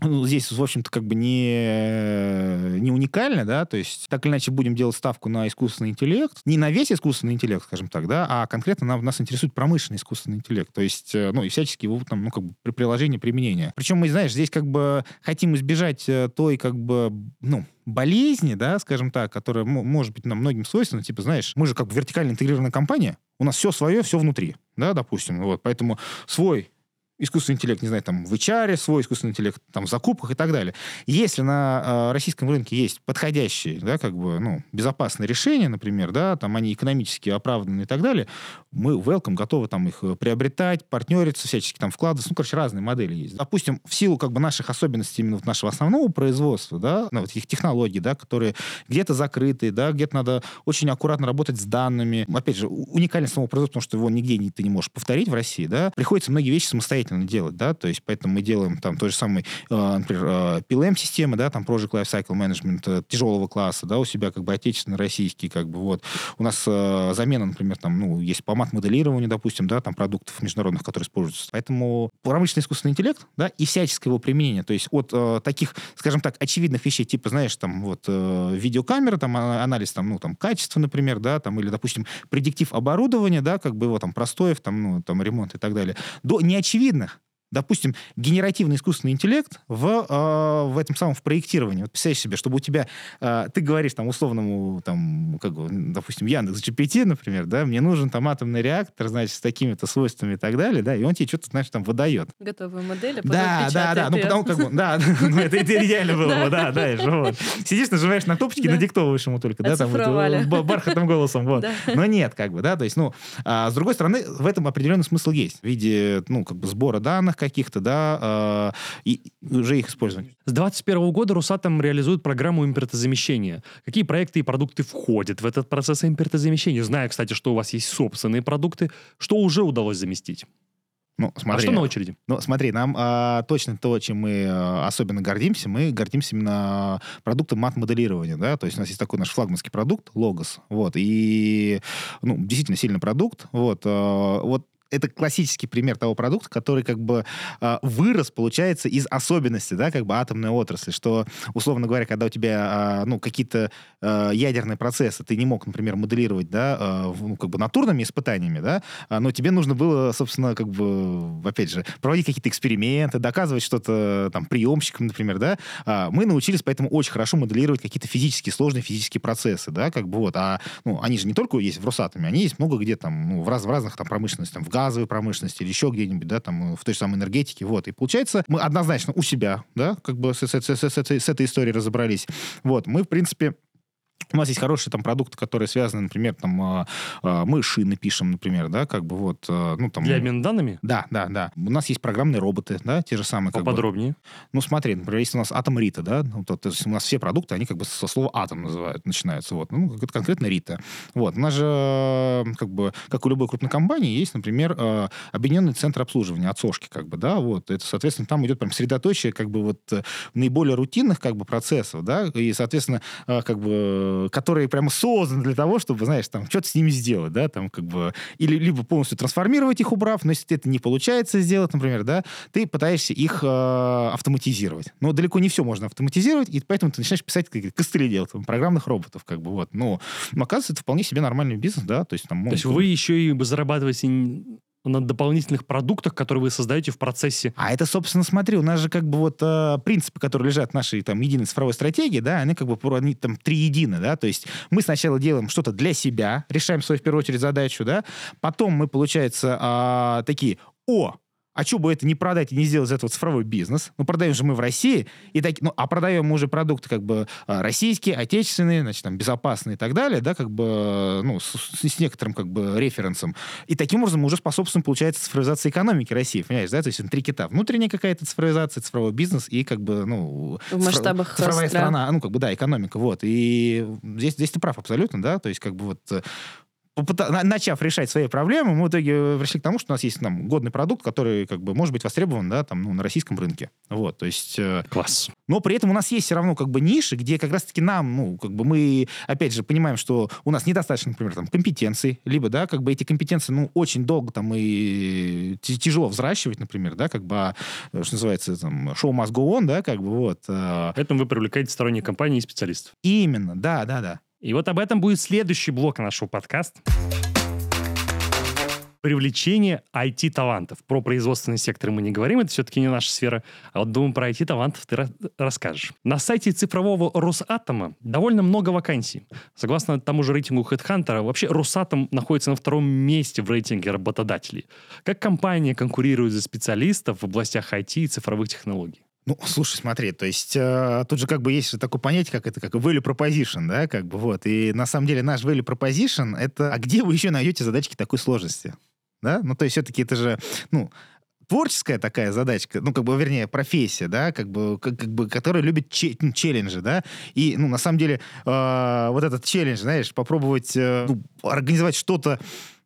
ну, здесь, в общем-то, как бы не, не уникально, да, то есть так или иначе будем делать ставку на искусственный интеллект, не на весь искусственный интеллект, скажем так, да, а конкретно нам, нас интересует промышленный искусственный интеллект, то есть, э, ну, и всячески его там, ну, как бы при приложении, применения. Причем мы, знаешь, здесь как бы хотим избежать э, той, как бы, ну, болезни, да, скажем так, которая может быть нам многим свойственна, типа, знаешь, мы же как бы вертикально интегрированная компания, у нас все свое, все внутри, да, допустим, вот, поэтому свой искусственный интеллект, не знаю, там в HR свой искусственный интеллект, там в закупках и так далее. Если на э, российском рынке есть подходящие, да, как бы, ну, безопасные решения, например, да, там они экономически оправданы и так далее, мы welcome, готовы там их э, приобретать, партнериться, всячески там вкладываться, ну, короче, разные модели есть. Допустим, в силу как бы наших особенностей именно вот нашего основного производства, да, ну, вот этих технологий, да, которые где-то закрыты, да, где-то надо очень аккуратно работать с данными. Опять же, уникальность самого производства, потому что его нигде ты не можешь повторить в России, да, приходится многие вещи самостоятельно самостоятельно делать, да, то есть поэтому мы делаем там тот же самый, э, например, PLM-системы, да, там Project Lifecycle Management э, тяжелого класса, да, у себя как бы отечественный, российский, как бы вот. У нас замена, например, там, ну, есть по мат-моделированию, допустим, да, там продуктов международных, которые используются. Поэтому промышленный искусственный интеллект, да, и всяческое его применение, то есть от э, таких, скажем так, очевидных вещей, типа, знаешь, там, вот, э, видеокамера, там, а, анализ, там, ну, там, качества, например, да, там, или, допустим, предиктив оборудования, да, как бы его там простоев, там, ну, там, ремонт и так далее, до неочевидных видно, допустим, генеративный искусственный интеллект в, э, в этом самом в проектировании. Вот представляешь себе, чтобы у тебя, э, ты говоришь там условному, там, как допустим, Яндекс GPT, например, да, мне нужен там атомный реактор, значит, с такими-то свойствами и так далее, да, и он тебе что-то, знаешь, там выдает. Готовые модели, Да, да, да, ну потому как бы, да, ну это идеально было бы, да, да, вот. Сидишь, нажимаешь на кнопочки, надиктовываешь ему только, да, там бархатным голосом, вот. Но нет, как бы, да, то есть, ну, а, с другой стороны, в этом определенный смысл есть в виде, ну, как бы сбора данных, каких-то, да, э, и уже их использовать. С 2021 года Росатом реализует программу импортозамещения. Какие проекты и продукты входят в этот процесс импортозамещения? Знаю, кстати, что у вас есть собственные продукты. Что уже удалось заместить? Ну, смотри, а что на очереди? Ну, смотри, нам а, точно то, чем мы а, особенно гордимся, мы гордимся именно продуктом мат-моделирования, да, то есть у нас есть такой наш флагманский продукт, Logos, вот, и, ну, действительно сильный продукт, вот, а, вот это классический пример того продукта, который как бы э, вырос, получается, из особенностей, да, как бы атомной отрасли, что, условно говоря, когда у тебя, э, ну, какие-то э, ядерные процессы ты не мог, например, моделировать, да, ну, как бы натурными испытаниями, да, но тебе нужно было, собственно, как бы, опять же, проводить какие-то эксперименты, доказывать что-то там приемщикам, например, да, мы научились поэтому очень хорошо моделировать какие-то физические, сложные физические процессы, да, как бы вот, а, ну, они же не только есть в Росатоме, они есть много где там, ну, в, раз, в разных там промышленностях, там, в газовой промышленности или еще где-нибудь, да, там, в той же самой энергетике, вот. И получается, мы однозначно у себя, да, как бы с, с, с, с, с этой историей разобрались. Вот, мы, в принципе, у нас есть хорошие там продукты, которые связаны, например, там а, а, мы шины пишем, например, да, как бы вот, а, ну там. Для обмена данными? Да, да, да. У нас есть программные роботы, да, те же самые. Поподробнее. Бы, ну смотри, например, если у нас атом Рита, да, ну, то, то есть у нас все продукты, они как бы со слова атом называют, начинаются, вот, ну это конкретно Рита. Вот, у нас же как бы, как у любой крупной компании, есть, например, объединенный центр обслуживания, отсошки, как бы, да, вот, это, соответственно, там идет прям средоточие, как бы вот наиболее рутинных, как бы, процессов, да, и, соответственно, как бы которые прямо созданы для того, чтобы, знаешь, там, что-то с ними сделать, да, там, как бы, или либо полностью трансформировать их, убрав, но если это не получается сделать, например, да, ты пытаешься их э, автоматизировать. Но далеко не все можно автоматизировать, и поэтому ты начинаешь писать как костыли делать, там, программных роботов, как бы, вот. Но оказывается, это вполне себе нормальный бизнес, да, то есть там... То есть вы еще и зарабатываете на дополнительных продуктах, которые вы создаете в процессе. А это, собственно, смотри, у нас же как бы вот э, принципы, которые лежат в нашей там единой цифровой стратегии, да, они как бы они там три едины, да, то есть мы сначала делаем что-то для себя, решаем свою в первую очередь задачу, да, потом мы, получается, э, такие, о, а что бы это не продать и не сделать из этого цифровой бизнес? Ну, продаем же мы в России, и так, ну, а продаем мы уже продукты как бы а, российские, отечественные, значит, там, безопасные и так далее, да, как бы, ну, с, с некоторым как бы референсом. И таким образом мы уже способствуем, получается, цифровизации экономики России, понимаешь, да? То есть три кита. Внутренняя какая-то цифровизация, цифровой бизнес и как бы, ну... В масштабах цифровая страна, ну, как бы, да, экономика, вот. И здесь, здесь ты прав абсолютно, да, то есть как бы вот начав решать свои проблемы, мы в итоге пришли к тому, что у нас есть там, годный продукт, который как бы может быть востребован да, там, ну, на российском рынке. Вот, то есть... Э, Класс. Но при этом у нас есть все равно как бы ниши, где как раз-таки нам, ну, как бы мы, опять же, понимаем, что у нас недостаточно, например, там, компетенций, либо, да, как бы эти компетенции, ну, очень долго там и тяжело взращивать, например, да, как бы, а, что называется, там, шоу must go on, да, как бы, вот. Э. Поэтому вы привлекаете сторонние компании и специалистов. Именно, да, да, да. И вот об этом будет следующий блок нашего подкаста. Привлечение IT-талантов. Про производственный сектор мы не говорим, это все-таки не наша сфера. А вот думаю, про IT-талантов ты расскажешь. На сайте цифрового Росатома довольно много вакансий. Согласно тому же рейтингу HeadHunter, вообще Росатом находится на втором месте в рейтинге работодателей. Как компания конкурирует за специалистов в областях IT и цифровых технологий? Ну, слушай, смотри, то есть э, тут же как бы есть такое понятие, как это, как value proposition, да, как бы вот. И на самом деле наш value proposition — это а где вы еще найдете задачки такой сложности? Да? Ну, то есть все-таки это же, ну, творческая такая задачка, ну, как бы, вернее, профессия, да, как бы, как, как бы которая любит ну, челленджи, да, и, ну, на самом деле, э, вот этот челлендж, знаешь, попробовать э, ну, организовать что-то,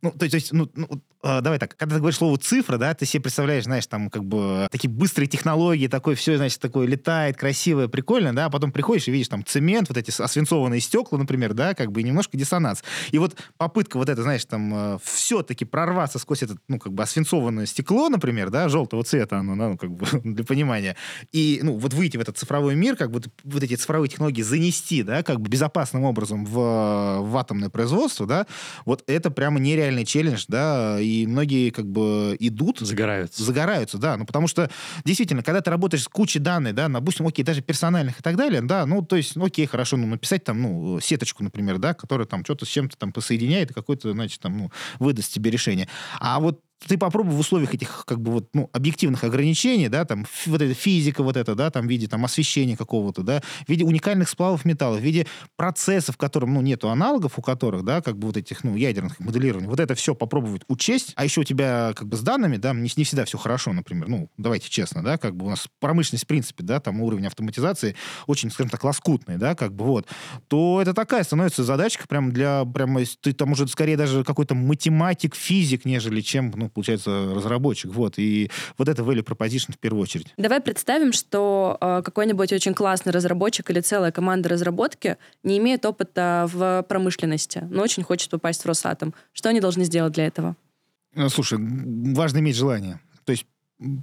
ну, то есть, ну, ну э, давай так, когда ты говоришь слово цифра, да, ты себе представляешь, знаешь, там как бы такие быстрые технологии, такое все, значит, такое летает, красивое, прикольно, да, а потом приходишь и видишь там цемент, вот эти освинцованные стекла, например, да, как бы немножко диссонанс. И вот попытка вот это, знаешь, там э, все-таки прорваться сквозь это, ну, как бы освинцованное стекло, например, да, желтого цвета оно, ну, как бы для понимания, и, ну, вот выйти в этот цифровой мир, как бы вот эти цифровые технологии занести, да, как бы безопасным образом в, в атомное производство, да, вот это прямо нереальный челлендж, да, и многие как бы идут... Загораются. Загораются, да. Ну, потому что, действительно, когда ты работаешь с кучей данных, да, допустим, окей, даже персональных и так далее, да, ну, то есть, ну, окей, хорошо, ну, написать там, ну, сеточку, например, да, которая там что-то с чем-то там посоединяет какой-то, значит, там, ну, выдаст тебе решение. А вот ты попробуй в условиях этих как бы вот ну объективных ограничений, да, там вот эта физика вот это, да, там в виде там освещения какого-то, да, в виде уникальных сплавов металла, в виде процессов, которым ну нету аналогов у которых, да, как бы вот этих ну ядерных моделирований, вот это все попробовать учесть, а еще у тебя как бы с данными, да, не, не всегда все хорошо, например, ну давайте честно, да, как бы у нас промышленность в принципе, да, там уровень автоматизации очень, скажем так, лоскутный, да, как бы вот, то это такая становится задачка прям для прямо ты там уже скорее даже какой-то математик, физик, нежели чем ну получается, разработчик. Вот. И вот это value proposition в первую очередь. Давай представим, что э, какой-нибудь очень классный разработчик или целая команда разработки не имеет опыта в промышленности, но очень хочет попасть в Росатом. Что они должны сделать для этого? Э, слушай, важно иметь желание. То есть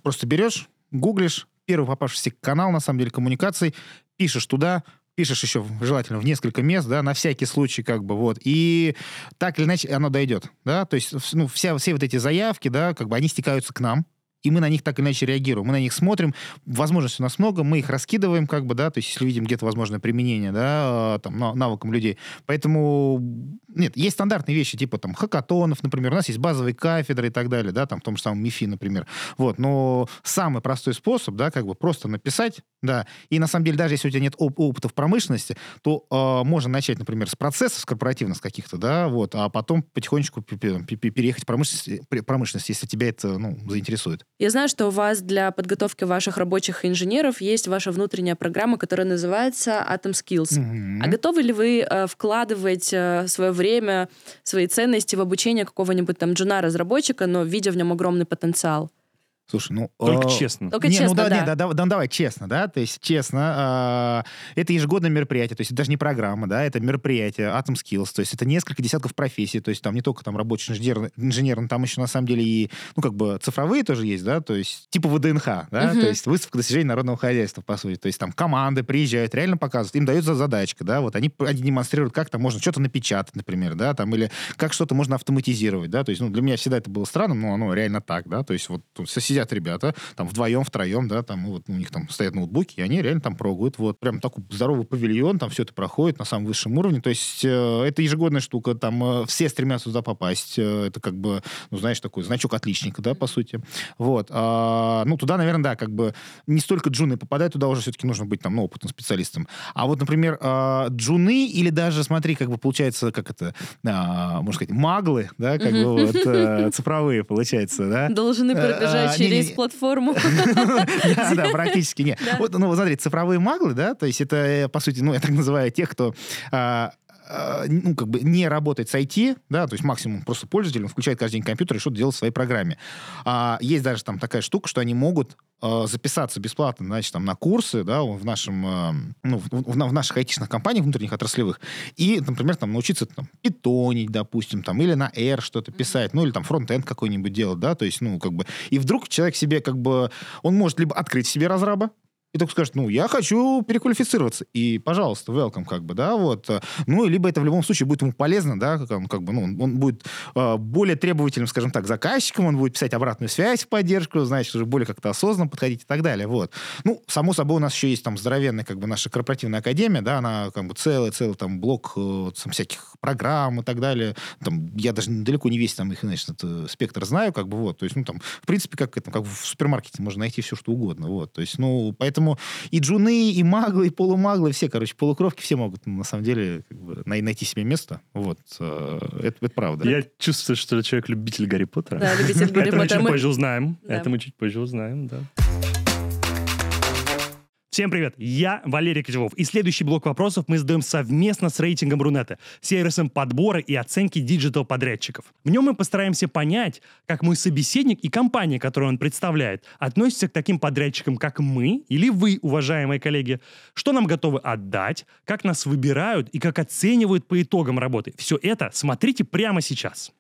просто берешь, гуглишь, первый попавшийся канал, на самом деле, коммуникаций, пишешь туда, пишешь еще желательно в несколько мест, да, на всякий случай, как бы, вот, и так или иначе оно дойдет, да, то есть, ну, вся, все вот эти заявки, да, как бы они стекаются к нам, и мы на них так иначе реагируем. Мы на них смотрим, возможностей у нас много, мы их раскидываем, как бы, да, то есть если видим где-то возможное применение, да, э, там, навыкам людей. Поэтому, нет, есть стандартные вещи, типа там хакатонов, например, у нас есть базовые кафедры и так далее, да, там в том же самом МИФИ, например. Вот, но самый простой способ, да, как бы просто написать, да, и на самом деле даже если у тебя нет оп- опыта в промышленности, то э, можно начать, например, с процессов, с корпоративных каких-то, да, вот, а потом потихонечку переехать в промышленность, промышленность если тебя это, ну, заинтересует. Я знаю, что у вас для подготовки ваших рабочих инженеров есть ваша внутренняя программа, которая называется Atom Skills. Mm-hmm. А готовы ли вы э, вкладывать э, свое время, свои ценности в обучение какого-нибудь там джуна-разработчика, но видя в нем огромный потенциал? Слушай, ну... Только э, честно. Только не, честно, ну да, да. не, да, да, да, давай честно, да, то есть честно, э, это ежегодное мероприятие, то есть это даже не программа, да, это мероприятие Atom Skills, то есть это несколько десятков профессий, то есть там не только там рабочий инженер, инженер но там еще на самом деле и, ну, как бы цифровые тоже есть, да, то есть типа ВДНХ, да, Мгм. то есть выставка достижений народного хозяйства, по сути, то есть там команды приезжают, реально показывают, им дается задачка, да, вот они, они демонстрируют, как там можно что-то напечатать, например, да, там, или как что-то можно автоматизировать, да, то есть, ну, для меня всегда это было странным, но оно реально так, да, то есть вот тут сидят ребята, там вдвоем, втроем, да, там, ну, вот у них там стоят ноутбуки, и они реально там прогают, вот, прям такой здоровый павильон, там все это проходит на самом высшем уровне, то есть э, это ежегодная штука, там э, все стремятся туда попасть, э, это как бы, ну, знаешь, такой значок отличника, да, по сути, вот, А, ну, туда, наверное, да, как бы не столько джуны попадают, туда уже все-таки нужно быть там, ну, опытным специалистом, а вот, например, а, джуны или даже, смотри, как бы получается, как это, а, можно сказать, маглы, да, как бы вот э, цифровые, получается, да, Должны Э, пробежать а, через платформу. да, да, практически нет. Вот, ну, вот смотри, цифровые маглы, да, то есть это, э, по сути, ну, я так называю тех, кто а, ну, как бы не работает с IT, да, то есть максимум просто пользователь, он включает каждый день компьютер и что-то делает в своей программе. А, есть даже там такая штука, что они могут а, записаться бесплатно, значит, там, на курсы, да, в нашем, а, ну, в, в- в наших айтишных компаниях внутренних отраслевых, и, например, там, научиться там питонить, допустим, там, или на R что-то писать, ну, или там фронт-энд какой-нибудь делать, да, то есть, ну, как бы, и вдруг человек себе, как бы, он может либо открыть себе разраба, и только скажет, ну, я хочу переквалифицироваться. И, пожалуйста, welcome, как бы, да, вот. э, Ну, либо это в любом случае будет ему полезно, да, как он, как бы, ну, он, будет э, более требовательным, скажем так, заказчиком, он будет писать обратную связь в поддержку, значит, уже более как-то осознанно подходить и так далее, вот. Ну, само собой, у нас еще есть там здоровенная, как бы, наша корпоративная академия, да, она, как бы, целый, целый там блок э, там, всяких программ и так далее. Там, я даже далеко не весь там их, значит, это, спектр знаю, как бы, вот. То есть, ну, там, в принципе, как, это, как в супермаркете можно найти все, что угодно, вот. То есть, ну, поэтому и джуны, и маглы, и полумаглы, все, короче, полукровки, все могут, ну, на самом деле, как бы, най- найти себе место, вот. э, Это, это правда. Я чувствую, что человек любитель Гарри Поттера. Да, любитель Гарри Это мы Поттера. чуть позже узнаем. Это мы чуть позже узнаем, да. Всем привет, я Валерий Козелов. И следующий блок вопросов мы задаем совместно с рейтингом Рунета, сервисом подбора и оценки диджитал-подрядчиков. В нем мы постараемся понять, как мой собеседник и компания, которую он представляет, относятся к таким подрядчикам, как мы или вы, уважаемые коллеги, что нам готовы отдать, как нас выбирают и как оценивают по итогам работы. Все это смотрите прямо сейчас.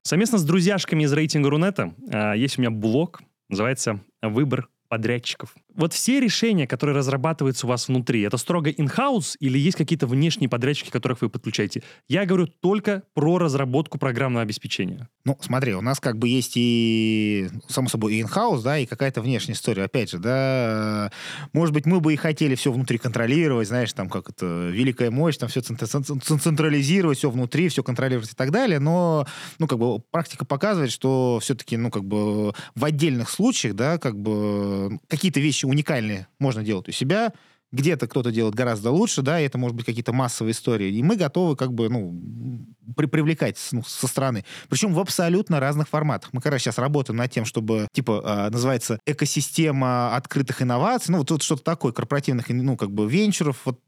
Совместно с друзьяшками из рейтинга Рунета а, есть у меня блог, называется «Выбор подрядчиков». Вот все решения, которые разрабатываются у вас внутри, это строго in-house или есть какие-то внешние подрядчики, которых вы подключаете? Я говорю только про разработку программного обеспечения. Ну, смотри, у нас как бы есть и, само собой, и инхаус, да, и какая-то внешняя история. Опять же, да, может быть, мы бы и хотели все внутри контролировать, знаешь, там, как это, великая мощь, там все централизировать, все внутри, все контролировать и так далее, но, ну, как бы, практика показывает, что все-таки, ну, как бы, в отдельных случаях, да, как бы, какие-то вещи уникальные можно делать у себя, где-то кто-то делает гораздо лучше, да, и это может быть какие-то массовые истории. И мы готовы как бы, ну, при- привлекать ну, со стороны. Причем в абсолютно разных форматах. Мы раз сейчас работаем над тем, чтобы, типа, а, называется экосистема открытых инноваций, ну, вот, вот что-то такое, корпоративных, ну, как бы, венчуров, вот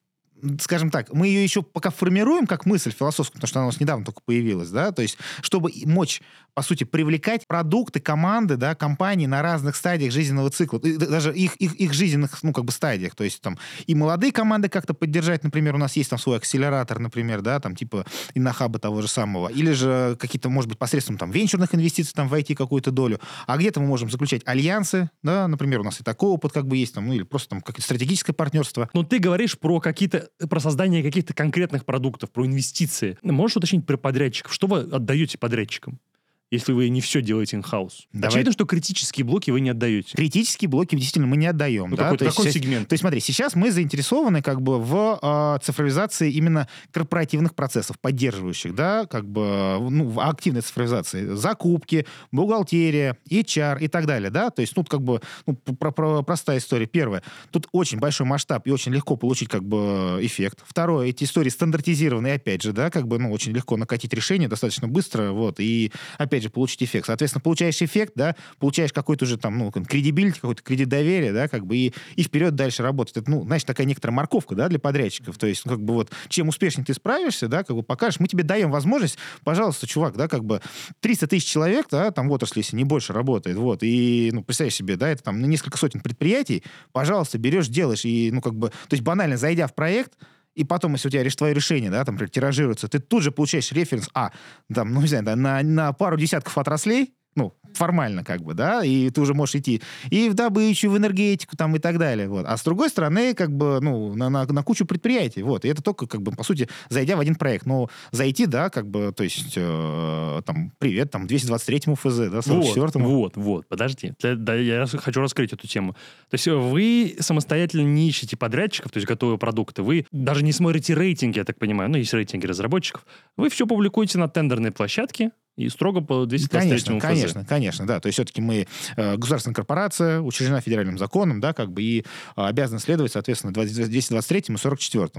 скажем так, мы ее еще пока формируем как мысль философскую, потому что она у нас недавно только появилась, да, то есть чтобы мочь, по сути, привлекать продукты, команды, да, компании на разных стадиях жизненного цикла, даже их, их, их жизненных, ну, как бы стадиях, то есть там и молодые команды как-то поддержать, например, у нас есть там свой акселератор, например, да, там типа иннохаба того же самого, или же какие-то, может быть, посредством там венчурных инвестиций там войти какую-то долю, а где-то мы можем заключать альянсы, да, например, у нас и такой опыт как бы есть, там, ну, или просто там какое-то стратегическое партнерство, Но ты говоришь про какие-то, про создание каких-то конкретных продуктов, про инвестиции. Можешь уточнить про подрядчиков? Что вы отдаете подрядчикам? Если вы не все делаете in-house. Давай. Очевидно, что критические блоки вы не отдаете. Критические блоки действительно мы не отдаем. Ну, да? какой, То есть какой сейчас- сегмент? То есть, смотри, сейчас мы заинтересованы как бы в э, цифровизации именно корпоративных процессов, поддерживающих, да, как бы, ну, в активной цифровизации. Закупки, бухгалтерия, HR и так далее, да. То есть, ну, как бы, ну, про- про- простая история. Первое, тут очень большой масштаб и очень легко получить как бы эффект. Второе, эти истории стандартизированы, и опять же, да, как бы, ну, очень легко накатить решение достаточно быстро, вот. И, опять опять же, получить эффект. Соответственно, получаешь эффект, да, получаешь какой-то уже там, ну, кредибилити, какой-то кредит доверия, да, как бы, и, и вперед дальше работать. Это, ну, знаешь, такая некоторая морковка, да, для подрядчиков. То есть, ну, как бы вот, чем успешнее ты справишься, да, как бы покажешь, мы тебе даем возможность, пожалуйста, чувак, да, как бы 300 тысяч человек, да, там в отрасли, если не больше работает, вот, и, ну, представь себе, да, это там несколько сотен предприятий, пожалуйста, берешь, делаешь, и, ну, как бы, то есть банально, зайдя в проект, и потом, если у тебя твое решение, да, там, например, тиражируется, ты тут же получаешь референс, а, там, ну, не знаю, да, на, на пару десятков отраслей, ну, формально как бы, да, и ты уже можешь идти и в добычу, в энергетику там и так далее, вот. А с другой стороны, как бы, ну, на, на, на кучу предприятий, вот. И это только, как бы, по сути, зайдя в один проект. Но зайти, да, как бы, то есть, э, там, привет, там, 223-му ФЗ, да, 44-му. Вот, вот, вот, подожди. Да, я хочу раскрыть эту тему. То есть вы самостоятельно не ищете подрядчиков, то есть готовые продукты, вы даже не смотрите рейтинги, я так понимаю, ну, есть рейтинги разработчиков, вы все публикуете на тендерной площадке, и строго по 223 Конечно, ФЗ. конечно, конечно, да. То есть все-таки мы э, государственная корпорация, учреждена федеральным законом, да, как бы и э, обязаны следовать, соответственно, 223 и 44.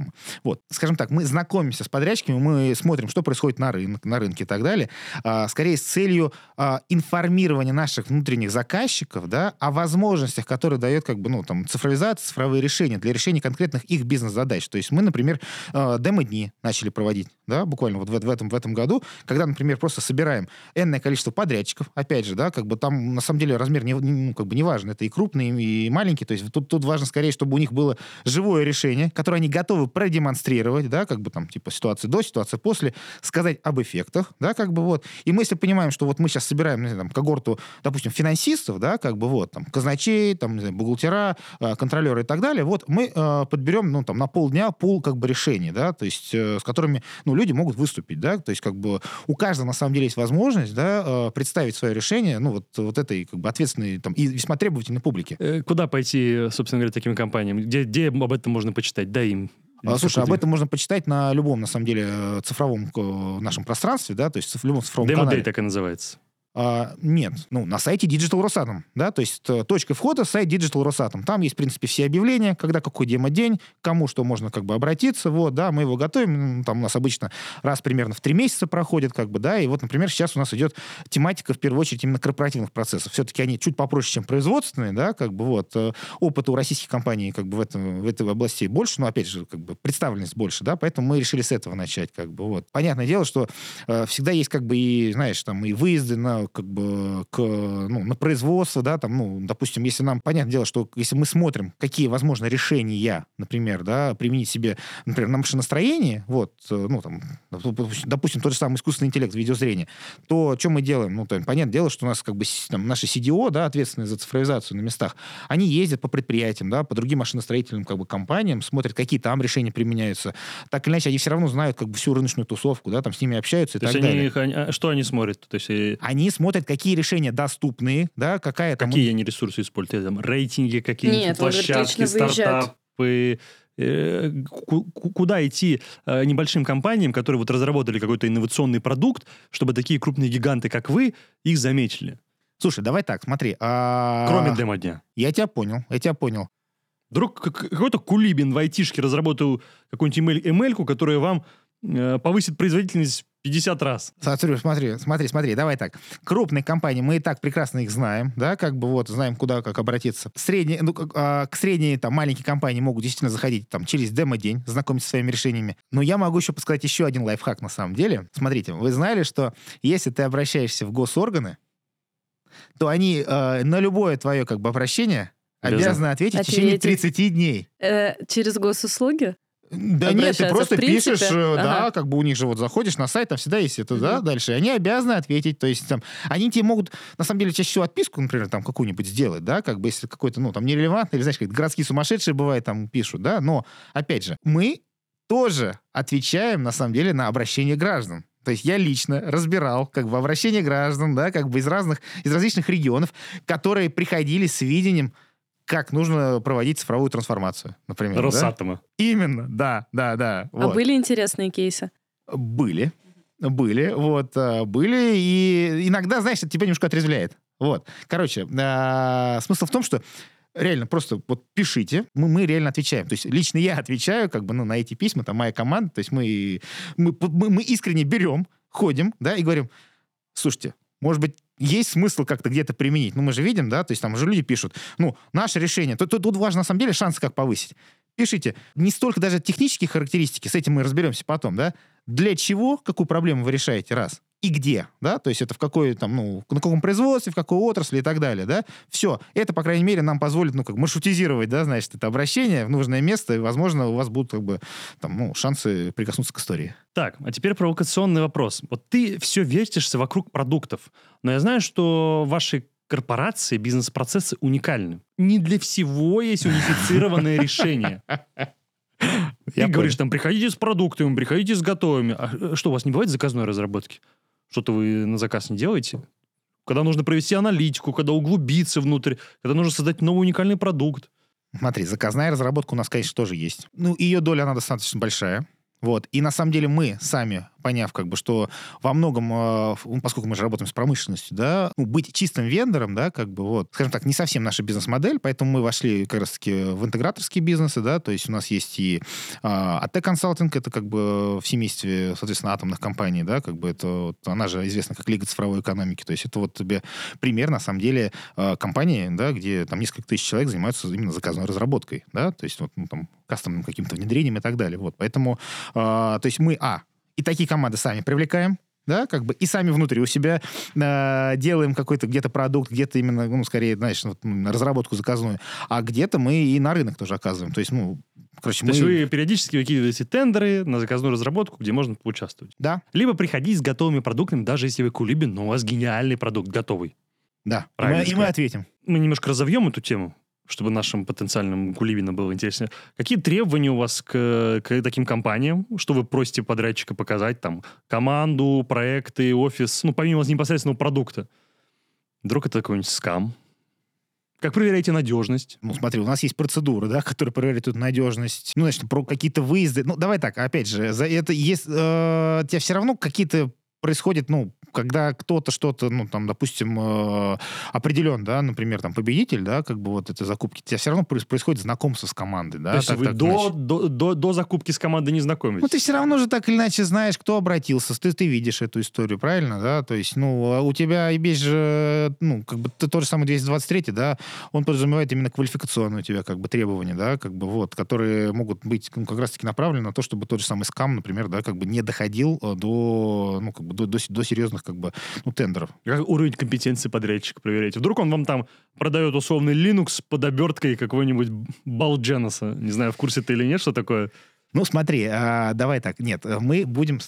Вот. Скажем так, мы знакомимся с подрядчиками, мы смотрим, что происходит на, рынок, на рынке и так далее, э, скорее с целью э, информирования наших внутренних заказчиков, да, о возможностях, которые дает, как бы, ну, там, цифровизация, цифровые решения для решения конкретных их бизнес-задач. То есть мы, например, э, демо-дни начали проводить, да, буквально вот в, в, этом, в этом году, когда, например, просто собираем энное количество подрядчиков, опять же, да, как бы там на самом деле размер не, ну, как бы не важен, это и крупный, и маленький, то есть тут, тут важно скорее, чтобы у них было живое решение, которое они готовы продемонстрировать, да, как бы там типа ситуация до, ситуация после, сказать об эффектах, да, как бы вот. И мы если понимаем, что вот мы сейчас собираем, не знаю, там, когорту, допустим, финансистов, да, как бы вот, там, казначей, там, не знаю, бухгалтера, э, контролеры и так далее, вот мы э, подберем, ну, там, на полдня пул, как бы, решений, да, то есть э, с которыми, ну, люди могут выступить, да, то есть как бы у каждого, на самом деле, есть возможность да, э, представить свое решение ну, вот, вот этой как бы, ответственной там, и весьма требовательной публике. Э, куда пойти, собственно говоря, таким компаниям? Где, где об этом можно почитать? Дай им а, слушай, об этом можно почитать на любом, на самом деле, э, цифровом нашем пространстве, да, то есть в любом цифровом Demo канале. Day так и называется. А, нет, ну, на сайте Digital Росатом, да, то есть э, точка входа сайт Digital Росатом. Там есть, в принципе, все объявления, когда какой демо-день, кому что можно как бы обратиться, вот, да, мы его готовим, там у нас обычно раз примерно в три месяца проходит, как бы, да, и вот, например, сейчас у нас идет тематика, в первую очередь, именно корпоративных процессов. Все-таки они чуть попроще, чем производственные, да, как бы, вот, э, опыта у российских компаний, как бы, в, этом, в этой области больше, но, опять же, как бы, представленность больше, да, поэтому мы решили с этого начать, как бы, вот. Понятное дело, что э, всегда есть, как бы, и, знаешь, там, и выезды на как бы к, ну, на производство, да, там, ну, допустим, если нам, понятное дело, что если мы смотрим, какие возможны решения, например, да, применить себе, например, на машиностроении, вот, э, ну, там, допустим, тот же самый искусственный интеллект, видеозрение, то что мы делаем? Ну, там, понятное дело, что у нас как бы там, наши CDO, да, ответственные за цифровизацию на местах, они ездят по предприятиям, да, по другим машиностроительным как бы компаниям, смотрят, какие там решения применяются. Так или иначе, они все равно знают как бы всю рыночную тусовку, да, там с ними общаются и то так есть далее. Они, а что они смотрят? То есть, и... Они смотрят, какие решения доступны, да, какая там... Какие они ресурсы используют? Там, рейтинги какие-нибудь, площадки, стартапы? Э, куда идти э, небольшим компаниям, которые вот разработали какой-то инновационный продукт, чтобы такие крупные гиганты, как вы, их заметили? Слушай, давай так, смотри. А... Кроме демо-дня. Я тебя понял, я тебя понял. Вдруг какой-то кулибин в айтишке разработал какую-нибудь ML, которая вам э, повысит производительность 50 раз. Смотри, смотри, смотри, смотри, давай так. Крупные компании, мы и так прекрасно их знаем, да, как бы вот знаем, куда как обратиться. Средние, ну, а, к средней, там, маленькие компании могут действительно заходить там через демо-день, знакомиться со своими решениями. Но я могу еще подсказать еще один лайфхак на самом деле. Смотрите, вы знали, что если ты обращаешься в госорганы, то они э, на любое твое как бы обращение обязаны ответить, ответить в течение 30 дней. Э, через госуслуги? Да нет, ты просто пишешь, э, ага. да, как бы у них же вот заходишь на сайт, там всегда есть это, да, дальше. Они обязаны ответить, то есть там, они тебе могут, на самом деле, чаще всего отписку, например, там какую-нибудь сделать, да, как бы если какой-то, ну, там, нерелевантный, или, знаешь, как городские сумасшедшие бывают, там, пишут, да, но, опять же, мы тоже отвечаем, на самом деле, на обращение граждан. То есть я лично разбирал как бы обращение граждан, да, как бы из разных, из различных регионов, которые приходили с видением как нужно проводить цифровую трансформацию, например. Росатома. Да? Именно, да, да, да. А вот. были интересные кейсы? Были. Были, вот, э, были, и иногда, знаешь, это тебя немножко отрезвляет. Вот. Короче, э, смысл в том, что реально просто вот пишите, мы, мы реально отвечаем. То есть лично я отвечаю как бы ну, на эти письма, там моя команда, то есть мы, мы, мы, мы искренне берем, ходим, да, и говорим, слушайте, может быть, есть смысл как-то где-то применить. Ну, мы же видим, да, то есть там уже люди пишут, ну, наше решение. Тут, тут, тут важно, на самом деле, шансы как повысить. Пишите. Не столько даже технические характеристики, с этим мы разберемся потом, да. Для чего, какую проблему вы решаете, раз и где, да, то есть это в какой там, ну, на каком производстве, в какой отрасли и так далее, да, все. Это, по крайней мере, нам позволит, ну, как маршрутизировать, да, значит, это обращение в нужное место, и, возможно, у вас будут, как бы, там, ну, шансы прикоснуться к истории. Так, а теперь провокационный вопрос. Вот ты все вертишься вокруг продуктов, но я знаю, что ваши корпорации, бизнес-процессы уникальны. Не для всего есть унифицированное решение. Ты говоришь, там, приходите с продуктами, приходите с готовыми. А что, у вас не бывает заказной разработки? Что-то вы на заказ не делаете? Когда нужно провести аналитику, когда углубиться внутрь, когда нужно создать новый уникальный продукт. Смотри, заказная разработка у нас, конечно, тоже есть. Ну, ее доля, она достаточно большая. Вот. И на самом деле мы сами поняв, как бы, что во многом, э, поскольку мы же работаем с промышленностью, да, ну, быть чистым вендором, да, как бы, вот, скажем так, не совсем наша бизнес-модель, поэтому мы вошли как раз-таки в интеграторские бизнесы, да, то есть у нас есть и а, АТ консалтинг, это как бы в семействе, соответственно, атомных компаний, да, как бы это, вот, она же известна как Лига цифровой экономики, то есть это вот тебе пример, на самом деле, а, компании, да, где там несколько тысяч человек занимаются именно заказной разработкой, да, то есть вот, ну, там, кастомным каким-то внедрением и так далее, вот, поэтому, а, то есть мы, а, и такие команды сами привлекаем, да, как бы, и сами внутри у себя э, делаем какой-то где-то продукт, где-то именно, ну, скорее, знаешь, вот, разработку заказную, а где-то мы и на рынок тоже оказываем. То есть, ну, короче, То мы... есть вы периодически выкидываете тендеры на заказную разработку, где можно поучаствовать. Да, Либо приходить с готовыми продуктами, даже если вы кулибин, но у вас гениальный продукт готовый. да. И мы, и мы ответим. Мы немножко разовьем эту тему, чтобы нашим потенциальным кулибинам было интересно. Какие требования у вас к, к таким компаниям? Что вы просите подрядчика показать? Там команду, проекты, офис, ну, помимо непосредственного продукта. Вдруг это какой-нибудь скам? Как проверяете надежность? Ну, смотри, у нас есть процедура, да, которая проверяет эту надежность. Ну, значит, про какие-то выезды. Ну, давай так, опять же, за это есть... Э, тебя все равно какие-то происходит, ну, когда кто-то что-то, ну, там, допустим, э, определен, да, например, там, победитель, да, как бы вот этой закупки, у тебя все равно проис- происходит знакомство с командой, да. То есть так- вы так, до, до, до, до закупки с командой не знакомитесь? Ну, ты все равно же так или иначе знаешь, кто обратился, ты, ты видишь эту историю, правильно, да? То есть, ну, а у тебя и есть же, ну, как бы ты тот же самый 223, да, он подразумевает именно квалификационные у тебя, как бы, требования, да, как бы, вот, которые могут быть, ну, как раз-таки направлены на то, чтобы тот же самый скам, например, да, как бы не доходил э, до, ну, как бы, до, до, до серьезных, как бы, ну, тендеров. Как уровень компетенции подрядчика проверяете? Вдруг он вам там продает условный Linux под оберткой какой-нибудь Балдженоса. Не знаю, в курсе ты или нет, что такое. Ну, смотри, а, давай так, нет, мы будем,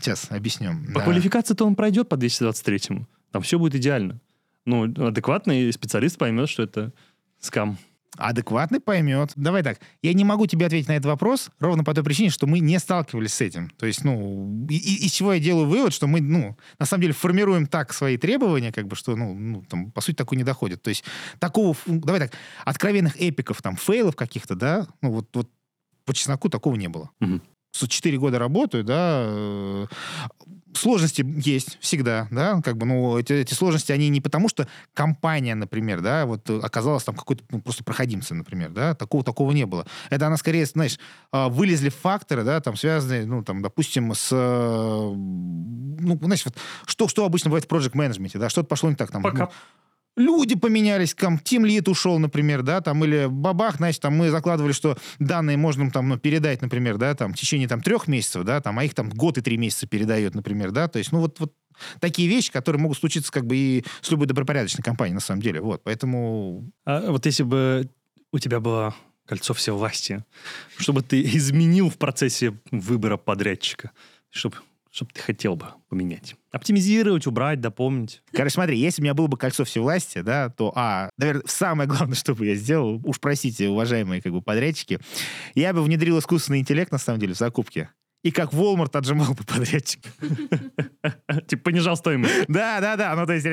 сейчас объяснем. По Да. квалификации-то он пройдет по 223-му. Там все будет идеально. Ну, адекватный специалист поймет, что это скам. Адекватный поймет. Давай так, я не могу тебе ответить на этот вопрос ровно по той причине, что мы не сталкивались с этим. То есть, ну, и- и- из чего я делаю вывод, что мы, ну, на самом деле формируем так свои требования, как бы, что, ну, ну там, по сути, такое не доходит. То есть, такого, фу- давай так, откровенных эпиков, там, фейлов каких-то, да, ну, вот, вот по чесноку такого не было. С- Четыре года работаю, да, э, сложности есть всегда, да, как бы, ну, эти, эти сложности, они не потому, что компания, например, да, вот э, оказалась там какой-то ну, просто проходимцем, например, да, такого, такого не было. Это она скорее, знаешь, а, вылезли факторы, да, там, связанные, ну, там, допустим, с, э, ну, знаешь, вот, что, что обычно бывает в проект менеджменте да, что-то пошло не так, там, Пока. ну, люди поменялись, там, Team Lead ушел, например, да, там, или бабах, значит, там, мы закладывали, что данные можно там, ну, передать, например, да, там, в течение там трех месяцев, да, там, а их там год и три месяца передает, например, да, то есть, ну, вот, вот такие вещи, которые могут случиться как бы и с любой добропорядочной компанией, на самом деле, вот, поэтому А вот если бы у тебя было кольцо всевластия, что бы ты изменил в процессе выбора подрядчика, чтобы чтоб ты хотел бы поменять? Оптимизировать, убрать, дополнить? Короче, смотри, если у меня было бы кольцо всевластия, да, то, а, наверное, самое главное, что бы я сделал, уж простите, уважаемые как бы подрядчики, я бы внедрил искусственный интеллект, на самом деле, в закупке. И как Walmart отжимал бы подрядчика. Типа понижал стоимость. Да, да, да. Ну, то есть,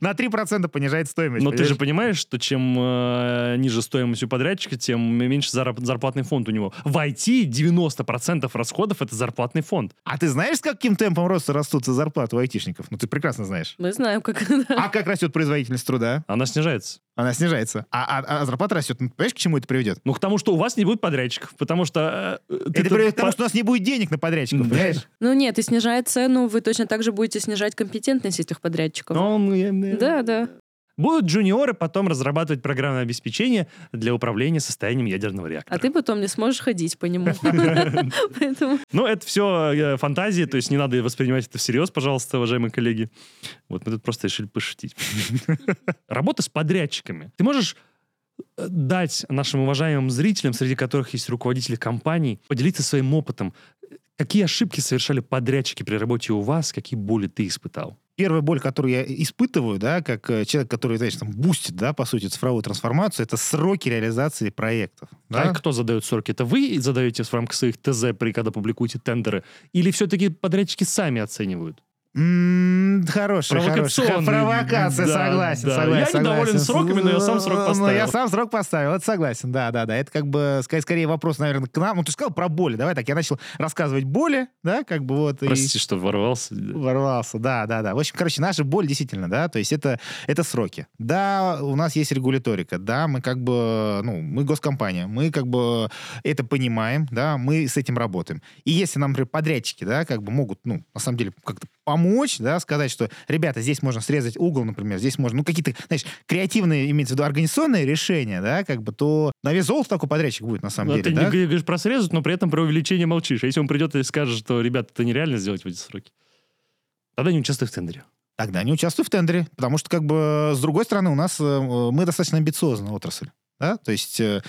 на 3% понижает стоимость. Но ты же понимаешь? что чем э, ниже стоимость у подрядчика, тем меньше зарплатный фонд у него. В IT 90% расходов это зарплатный фонд. А ты знаешь, с каким темпом роста растут зарплаты у айтишников? Ну, ты прекрасно знаешь. Мы знаем, как... А как растет производительность труда? Она снижается. Она снижается. А, а- а зарплата растет. Ну, понимаешь, к чему это приведет? Ну, к тому, что у вас не будет подрядчиков, потому что... э, ты Это приведет к тому, по- что у нас не будет денег на подрядчиков, понимаешь? Ну нет, и снижая цену, вы точно так же будете снижать компетентность этих подрядчиков. Ну, я- я- Да, да. Будут джуниоры потом разрабатывать программное обеспечение для управления состоянием ядерного реактора. А ты потом не сможешь ходить по нему. Ну, это все фантазии, то есть не надо воспринимать это всерьез, пожалуйста, уважаемые коллеги. Вот мы тут просто решили пошутить. Работа с подрядчиками. Ты можешь э, дать нашим уважаемым зрителям, среди которых есть руководители компаний, поделиться своим опытом. Какие ошибки совершали подрядчики при работе у вас, какие боли ты испытал? Первая боль, которую я испытываю, да, как э, человек, который, знаешь, там, бустит, да, по сути, цифровую трансформацию, это сроки реализации проектов. А Да? кто задает сроки? Это вы задаете в рамках своих ТЗ, при когда публикуете тендеры? Или все-таки подрядчики сами оценивают? Хорошая, хорошая. Провокационный, Провокация, да, согласен, да. согласен. Я недоволен согласен. сроками, но я сам срок Ну, поставил. я сам срок поставил, это согласен, да, да, да. Это как бы, ска- скорее вопрос, наверное, к нам. Ну, ты сказал про боли, давай так, я начал рассказывать боли, да, как бы вот. и- Простите, что ворвался. Ворвался, да, да, да. В общем, короче, наша боль действительно, да, то есть это, это сроки. Да, у нас есть регуляторика, да, мы как бы, ну, мы госкомпания, мы как бы это понимаем, да, мы с этим работаем. И если нам, например, подрядчики, да, как бы могут, ну, на самом деле, как-то помочь, да, сказать, что, ребята, здесь можно срезать угол, например, здесь можно, ну, какие-то, знаешь, креативные, имеется в виду, организационные решения, да, как бы, то на вес золота такой подрядчик будет, на самом Ну, деле, ты да. г- говоришь про срезать, но при этом про увеличение молчишь. А если он придет и скажет, что, ребята, это нереально сделать в эти сроки, тогда не участвуй в тендере. Тогда не участвуй в тендере, потому что, как бы, с другой стороны, у нас э, мы достаточно амбициозная отрасль. Да? То есть, э,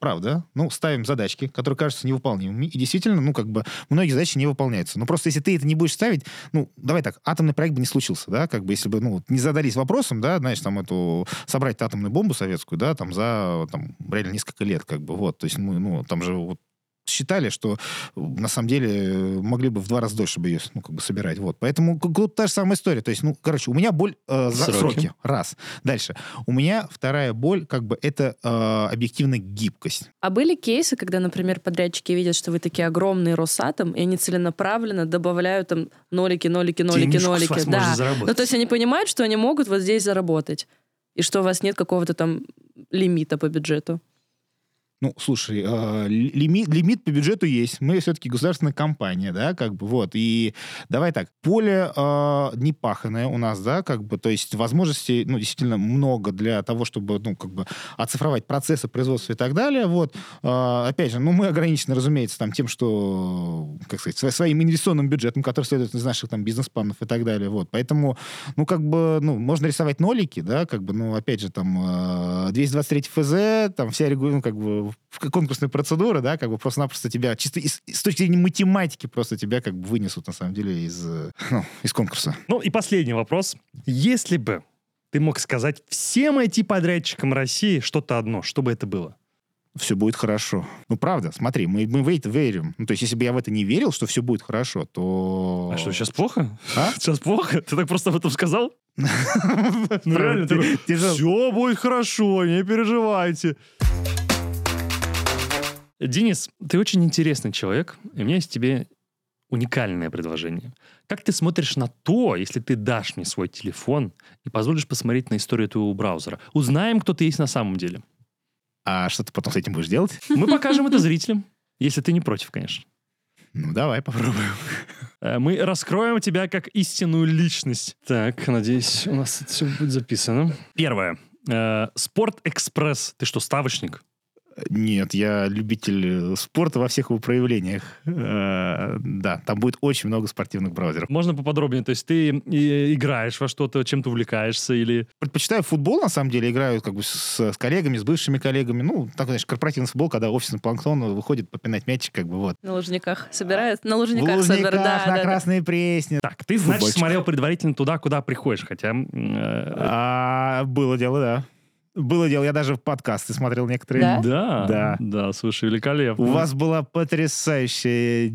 правда, ну, ставим задачки, которые кажутся невыполнимыми, и действительно, ну, как бы, многие задачи не выполняются. Но просто если ты это не будешь ставить, ну, давай так, атомный проект бы не случился, да, как бы, если бы, ну, не задались вопросом, да, знаешь, там, эту, собрать атомную бомбу советскую, да, там, за, там, реально несколько лет, как бы, вот, то есть, мы, ну, там же вот считали, что на самом деле могли бы в два раза дольше бы ее ну, как бы собирать. Вот. Поэтому как- тут та же самая история. То есть, ну, короче, у меня боль э, за Сроки. сроки. Раз. Дальше. У меня вторая боль, как бы, это э, объективная гибкость. А были кейсы, когда, например, подрядчики видят, что вы такие огромные Росатом, и они целенаправленно добавляют там нолики, нолики, нолики, Денежку с нолики. вас Да. можно заработать. Ну, то есть они понимают, что они могут вот здесь заработать, и что у вас нет какого-то там лимита по бюджету. Ну, слушай, э, лимит, лимит по бюджету есть. Мы все-таки государственная компания, да, как бы, вот. И давай так, поле э, непаханное у нас, да, как бы, то есть возможностей, ну, действительно много для того, чтобы, ну, как бы, оцифровать процессы производства и так далее, вот. Э, опять же, ну, мы ограничены, разумеется, там, тем, что, как сказать, сво- своим инвестиционным бюджетом, который следует из наших, там, бизнес-планов и так далее, вот. Поэтому, ну, как бы, ну, можно рисовать нолики, да, как бы, ну, опять же, там, э, 223 ФЗ, там, вся, ну, как бы, в- конкурсная процедура, да, как бы просто-напросто тебя, чисто из- с точки зрения математики, просто тебя, как бы, вынесут, на самом деле, из, ну, из конкурса. Ну и последний вопрос. Если бы ты мог сказать всем IT-подрядчикам России что-то одно, что бы это было? Все будет хорошо. Ну, правда, смотри, мы, мы в это верим. Ну, то есть, если бы я в это не верил, что все будет хорошо, то... А что, сейчас плохо? А? Сейчас плохо? Ты так просто об этом сказал? Ну реально, все будет хорошо, не переживайте. Денис, ты очень интересный человек, и у меня есть тебе уникальное предложение. Как ты смотришь на то, если ты дашь мне свой телефон и позволишь посмотреть на историю твоего браузера? Узнаем, кто ты есть на самом деле. А что ты потом с этим будешь делать? Мы покажем это зрителям, если ты не против, конечно. Ну, давай попробуем. Э, Мы раскроем тебя как истинную личность. Так, надеюсь, у нас это все будет записано. Первое. Э, Спорт-экспресс. Ты что, ставочник? Нет, я любитель э, спорта во всех его проявлениях. Э, Да, там будет очень много спортивных браузеров. Можно поподробнее? То есть ты и- играешь во что-то, чем-то увлекаешься или... Предпочитаю футбол, на самом деле, играю как бы с, с коллегами, с бывшими коллегами. Ну, так, знаешь, корпоративный футбол, когда офисный планктон выходит попинать мячик, как бы вот. На лужниках собирают? На В лужниках, Лужниках, собирают, да, на да, да. Красной Пресне. Так, ты, значит, Футбольчик. смотрел предварительно туда, куда приходишь, хотя... э, А, было дело, да. Было дело, я даже в подкасты смотрел некоторые. Да? Да, Да. да, слушай, великолепно. У вас была потрясающая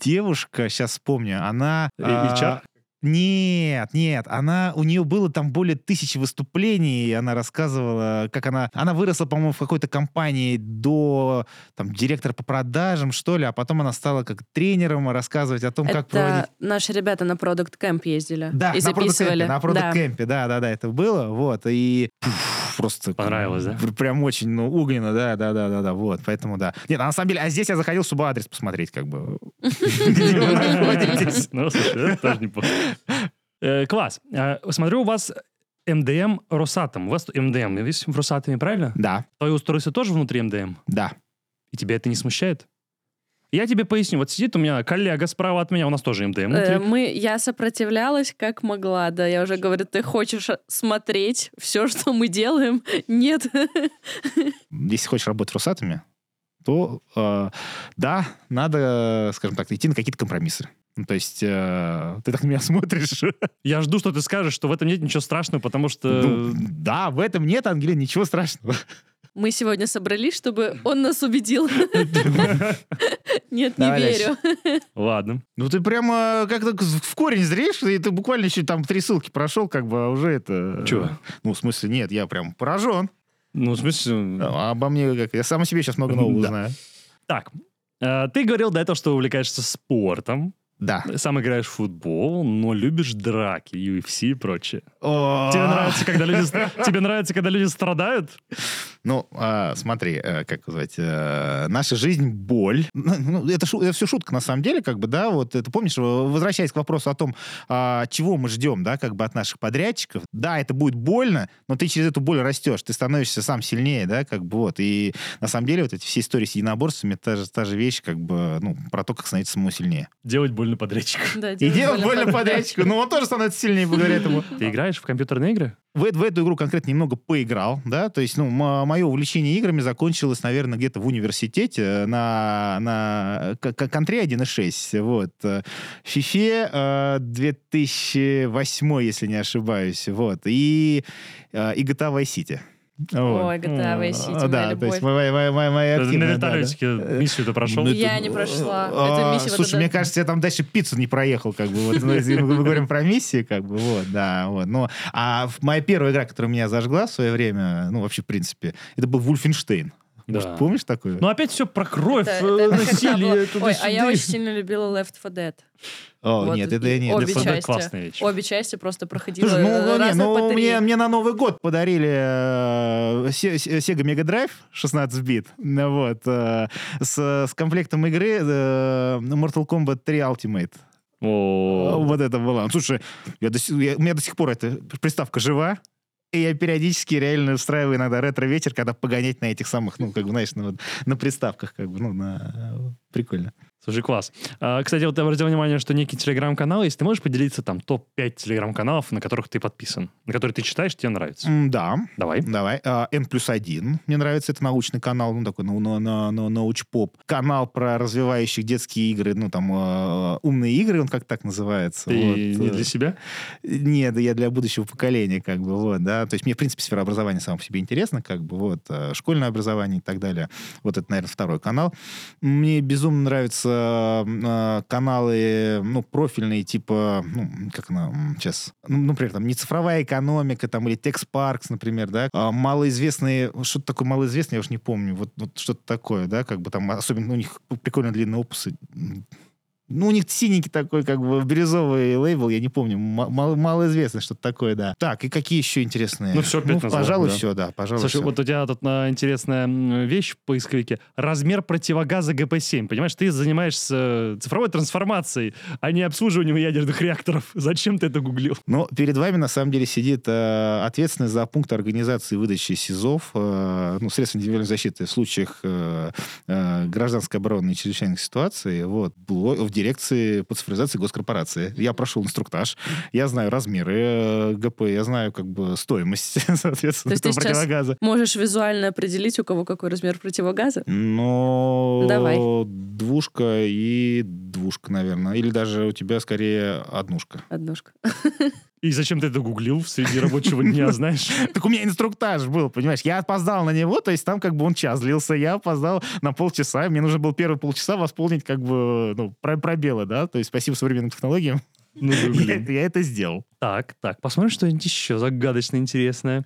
девушка, сейчас вспомню, она... И- а? Нет, нет, она, у нее было там более тысячи выступлений, и она рассказывала, как она, она выросла, по-моему, в какой-то компании до, там, директора по продажам, что ли, а потом она стала как тренером рассказывать о том, как проводить... Это наши ребята на Product Camp ездили Да, и на записывали. продукт-кемпе, на продукт-кемпе, да. да, да, это было, вот, и пф, просто... Понравилось, да? пр- Прям очень, ну, угольно, да, да, да, да, да, вот, поэтому да. Нет, а на самом деле, а здесь я заходил, чтобы адрес посмотреть, как бы. Где вы находитесь. Ну, слушай, это тоже неплохо. Э, Класс. Э, Смотрю, у вас МДМ Росатом. У вас МДМ весь в Росатоме, правильно? Да, Твое устройство тоже внутри МДМ? да. И тебя это не смущает? Я тебе поясню. Вот сидит у меня коллега справа от меня, у нас тоже МДМ. Э, Мы, я сопротивлялась как могла, да. Я уже говорю, ты хочешь смотреть все, что мы делаем? Нет. Если хочешь работать в Росатоме, то э, да, надо, скажем так, идти на какие-то компромиссы. Ну, то есть э, ты так на меня смотришь. Я жду, что ты скажешь, что в этом нет ничего страшного, потому что... Ну, да, в этом нет, Ангелина, ничего страшного. Мы сегодня собрались, чтобы он нас убедил. Нет, не верю. Ладно. Ну, ты прямо как-то в корень зришь, и ты буквально еще там три ссылки прошел, как бы, а уже это... Чего? Ну, в смысле, нет, я прям поражен. Ну, в смысле... А Обо мне как... Я сам о себе сейчас много нового узнаю. Так, э, ты говорил до этого, что увлекаешься спортом, Да. сам играешь в футбол, но любишь драки, UFC и прочее. Тебе нравится, когда люди, тебе нравится, когда люди страдают? Ну, а, смотри, э, как сказать, э, наша жизнь — боль. Ну, это, шу- это все шутка, на самом деле, как бы, да, вот это, помнишь, возвращаясь к вопросу о том, а, чего мы ждем, да, как бы от наших подрядчиков, да, это будет больно, но ты через эту боль растешь, ты становишься сам сильнее, да, как бы, вот, и на самом деле вот эти все истории с единоборствами, та же, та же вещь, как бы, ну, про то, как становиться самому сильнее. Делать больно подрядчику. Да, И делать делать больно подрядчику. но он тоже становится сильнее благодаря этому. Ты играешь в компьютерные игры? в, в эту игру конкретно немного поиграл, да, то есть, ну, мое увлечение играми закончилось, наверное, где-то в университете э, на, на к- к- контре 1.6, вот. В FIFA э, 2008, если не ошибаюсь, вот, и, э, и GTA Vice City. Вот. Ой, GTA Vice City, моя Да, то любовь. есть моя, моя, моя, моя Ты на активная, да, да. вертолетике миссию ты прошел? Ну, Я это- не прошла. А, Эту миссию Слушай, вот мне это- кажется, я там дальше пиццу не проехал, как бы, вот, ну, мы говорим про миссии, как бы, вот, да, вот. Но, а моя первая игра, которая меня зажгла в свое время, ну, вообще, в принципе, это был Вульфенштейн. Да. Может, помнишь такое? Ну опять все про кровь, Это- э, это насилие, туда Ой, а я очень сильно любила Left 4 Dead. О, вот, нет, это я нет. обе Left 4 Dead части. классная вещь. Обе части просто проходила Слушай, ну, не, раза ну по три. мне, мне на Новый год подарили э, Sega Mega Drive 16 бит, ну, вот, э, с, с комплектом игры э, Mortal Kombat 3 Ultimate. О, Вот это было. Слушай, я до я- у меня до сих пор эта приставка жива, и я периодически реально устраиваю иногда ретро-ветер, когда погонять на этих самых, ну, как бы, знаешь, на, вот, на приставках, как бы, ну, на... Прикольно. Слушай, класс. А, кстати, вот я обратил внимание, что некий телеграм-канал есть. Ты можешь поделиться там топ-5 телеграм-каналов, на которых ты подписан, на которые ты читаешь, тебе нравится? М, Да, Давай. давай. А, N плюс один. Мне нравится, это научный канал, ну, такой, ну, на, на, на, научпоп. Канал про развивающих детские игры, ну, там, э, умные игры, он как так называется. Ты вот, не э. для себя? Нет, я для будущего поколения, как бы, вот, да. То есть мне, в принципе, сфера образования сама по себе интересна, как бы, вот, э, школьное образование и так далее. Вот это, наверное, второй канал. Мне безумно нравятся э, каналы, ну, профильные, типа, ну, как она сейчас, ну, например, там, не цифровая экономика, там, или Текспаркс, например, да. А малоизвестные, что-то такое малоизвестное, я уж не помню, вот, вот что-то такое, да, как бы там, особенно у них прикольно длинные опусы. Ну, у них синенький такой, как бы, бирюзовый лейбл, я не помню, м- мало, малоизвестный, что-то такое, да. Так, и какие еще интересные? Ну, опять назвал, пожалуй, да. все, да, пожалуй, Слушай, всё. вот у тебя тут а, интересная вещь в поисковике. Размер противогаза ГП-7. Понимаешь, ты занимаешься э, цифровой трансформацией, а не обслуживанием ядерных реакторов. Зачем ты это гуглил? Но перед вами, на самом деле, сидит э, ответственный за пункт организации выдачи СИЗОВ, э, ну, средств индивидуальной защиты в случаях э, э, гражданской обороны и чрезвычайных ситуаций вот, в дирекции по цифровизации госкорпорации. Я прошел инструктаж, я знаю размеры э, ГП, я знаю как бы стоимость, соответственно, То есть противогаза. Можешь визуально определить, у кого какой размер противогаза? Но Давай. двушка и двушка, наверное. Или даже у тебя скорее однушка. Однушка. И зачем ты это гуглил среди рабочего дня, знаешь? Так у меня инструктаж был, понимаешь? Я опоздал на него, то есть там как бы он час длился, я опоздал на полчаса. Мне нужно было первые полчаса восполнить как бы ну, про- пробелы, да? То есть спасибо современным технологиям. Ну, Я, я это сделал. Так, так, посмотрим что-нибудь еще загадочно интересное.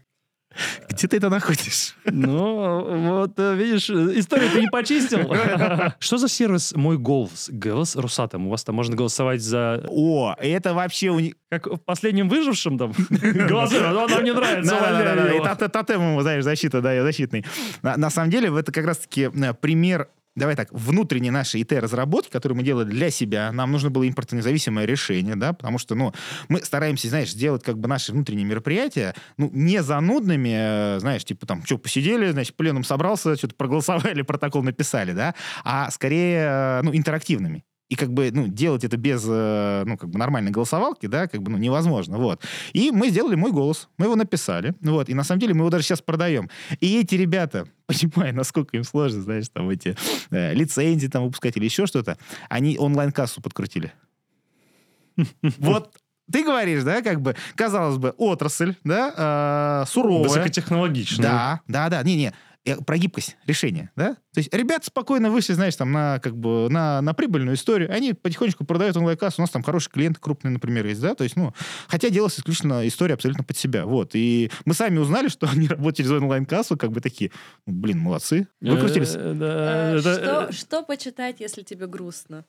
Где ты это находишь? Ну, вот, э, видишь, историю ты не почистил. Что за сервис «Мой голос»? Голос Росатом. У вас там можно голосовать за... О, это вообще. Как в последнем выжившем там? Голосуй, он нам не нравится, его. и тот- тотем ему, знаешь, защита, да, и защитный. На, на самом деле, это как раз-таки э, пример Давай так, внутренней нашей ИТ-разработки, которую мы делали для себя, нам нужно было импортонезависимое решение, да, потому что, ну, мы стараемся, знаешь, сделать как бы наши внутренние мероприятия, ну, не занудными, э, знаешь, типа там, что, посидели, значит, пленум собрался, что-то проголосовали, протокол написали, да, а скорее, э, ну, интерактивными. И как бы, ну, делать это без, э, ну, как бы нормальной голосовалки, да, как бы, ну, невозможно, вот. И мы сделали мой голос, мы его написали, вот, и на самом деле мы его даже сейчас продаем. И эти ребята, понимая, насколько им сложно, знаешь, там эти э, лицензии там выпускать или еще что-то, они онлайн-кассу подкрутили. Вот ты говоришь, да, как бы, казалось бы, отрасль, да, э, суровая. Высокотехнологично. Да, да, да, не-не, про гибкость решения, да? То есть ребята спокойно вышли, знаешь, там на как бы на, на прибыльную историю, они потихонечку продают онлайн-кассу, у нас там хороший клиент крупный, например, есть, да? То есть, ну, хотя делалась исключительно история абсолютно под себя, вот. И мы сами узнали, что они работают через онлайн-кассу, как бы такие, ну, блин, молодцы, выкрутились. Э, да, Э, что почитать, если тебе грустно?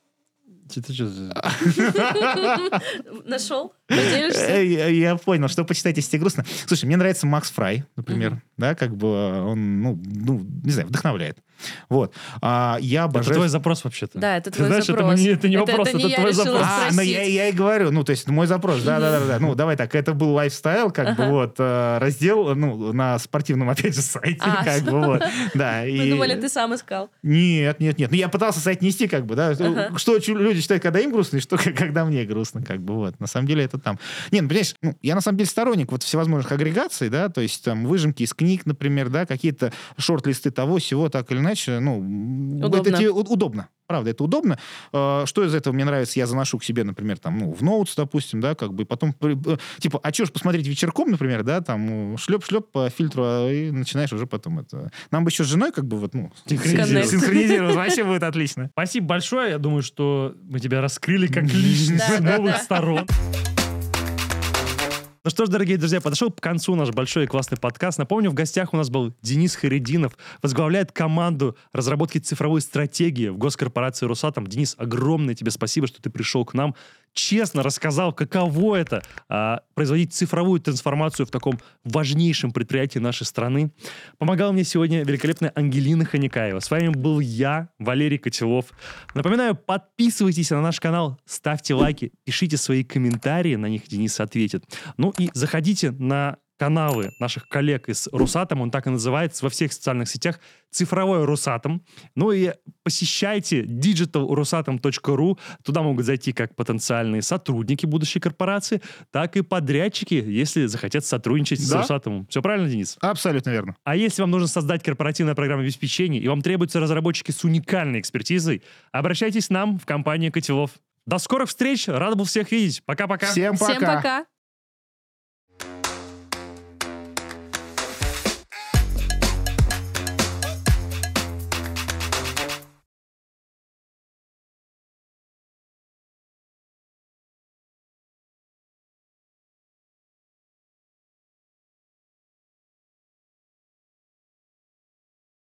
Это чё за- Нашел? Э, Я понял, что почитать, если тебе грустно. Слушай, мне нравится Макс Фрай, например, да, как бы он, ну, ну, не знаю, вдохновляет. Вот. А, я Это обожаю... твой запрос вообще-то. Да, это Ты твой знаешь, это запрос. не- это не вопрос, это я твой решила запрос. А, ну я, я и говорю, ну, то есть мой запрос, да-да-да, ну, давай так, это был лайфстайл, как бы вот, э, раздел, ну, на спортивном, опять же, сайте, А. как бы вот, да. Мы и- думали, ты сам искал. Нет, нет, нет, ну, я пытался соотнести, как бы, да, Ага. что люди считают, когда им грустно, и что, когда мне грустно, как бы, вот, на самом деле это там. Не, ну, понимаешь, ну, я на самом деле сторонник вот всевозможных агрегаций, да, то есть там выжимки из книг, например, да, какие-то шорт-листы того, всего, так или иначе, ну, Удобно. это те- у- удобно. Правда, это удобно. Э, Что из этого мне нравится, я заношу к себе, например, там, ну, в ноутс, допустим, да, как бы, потом, э, типа, а что ж посмотреть вечерком, например, да, там, ну, шлеп-шлеп по фильтру, а, и начинаешь уже потом это... Нам бы еще с женой, как бы, вот, ну, Синхронизировать. синхронизировать, вообще будет отлично. Спасибо большое. Я думаю, что мы тебя раскрыли как личность с новых сторон. Ну что ж, дорогие друзья, подошел к концу наш большой и классный подкаст. Напомню, в гостях у нас был Денис Харидинов, возглавляет команду разработки цифровой стратегии в госкорпорации «Росатом». Денис, огромное тебе спасибо, что ты пришел к нам, честно рассказал, каково это а, производить цифровую трансформацию в таком важнейшем предприятии нашей страны. Помогала мне сегодня великолепная Ангелина Ханикаева. С вами был я, Валерий Котелов. Напоминаю, подписывайтесь на наш канал, ставьте лайки, пишите свои комментарии, на них Денис ответит. Ну и заходите на каналы наших коллег из Русатом, он так и называется, во всех социальных сетях, цифровой Русатом. Ну и посещайте digitalrusatom.ru, туда могут зайти как потенциальные сотрудники будущей корпорации, так и подрядчики, если захотят сотрудничать с Да. Русатомом. Все правильно, Денис? Абсолютно верно. А если вам нужно создать корпоративное программное обеспечение и вам требуются разработчики с уникальной экспертизой, обращайтесь к нам в компанию Котелов. До скорых встреч! Рад был всех видеть. Пока-пока. Всем пока. Всем пока.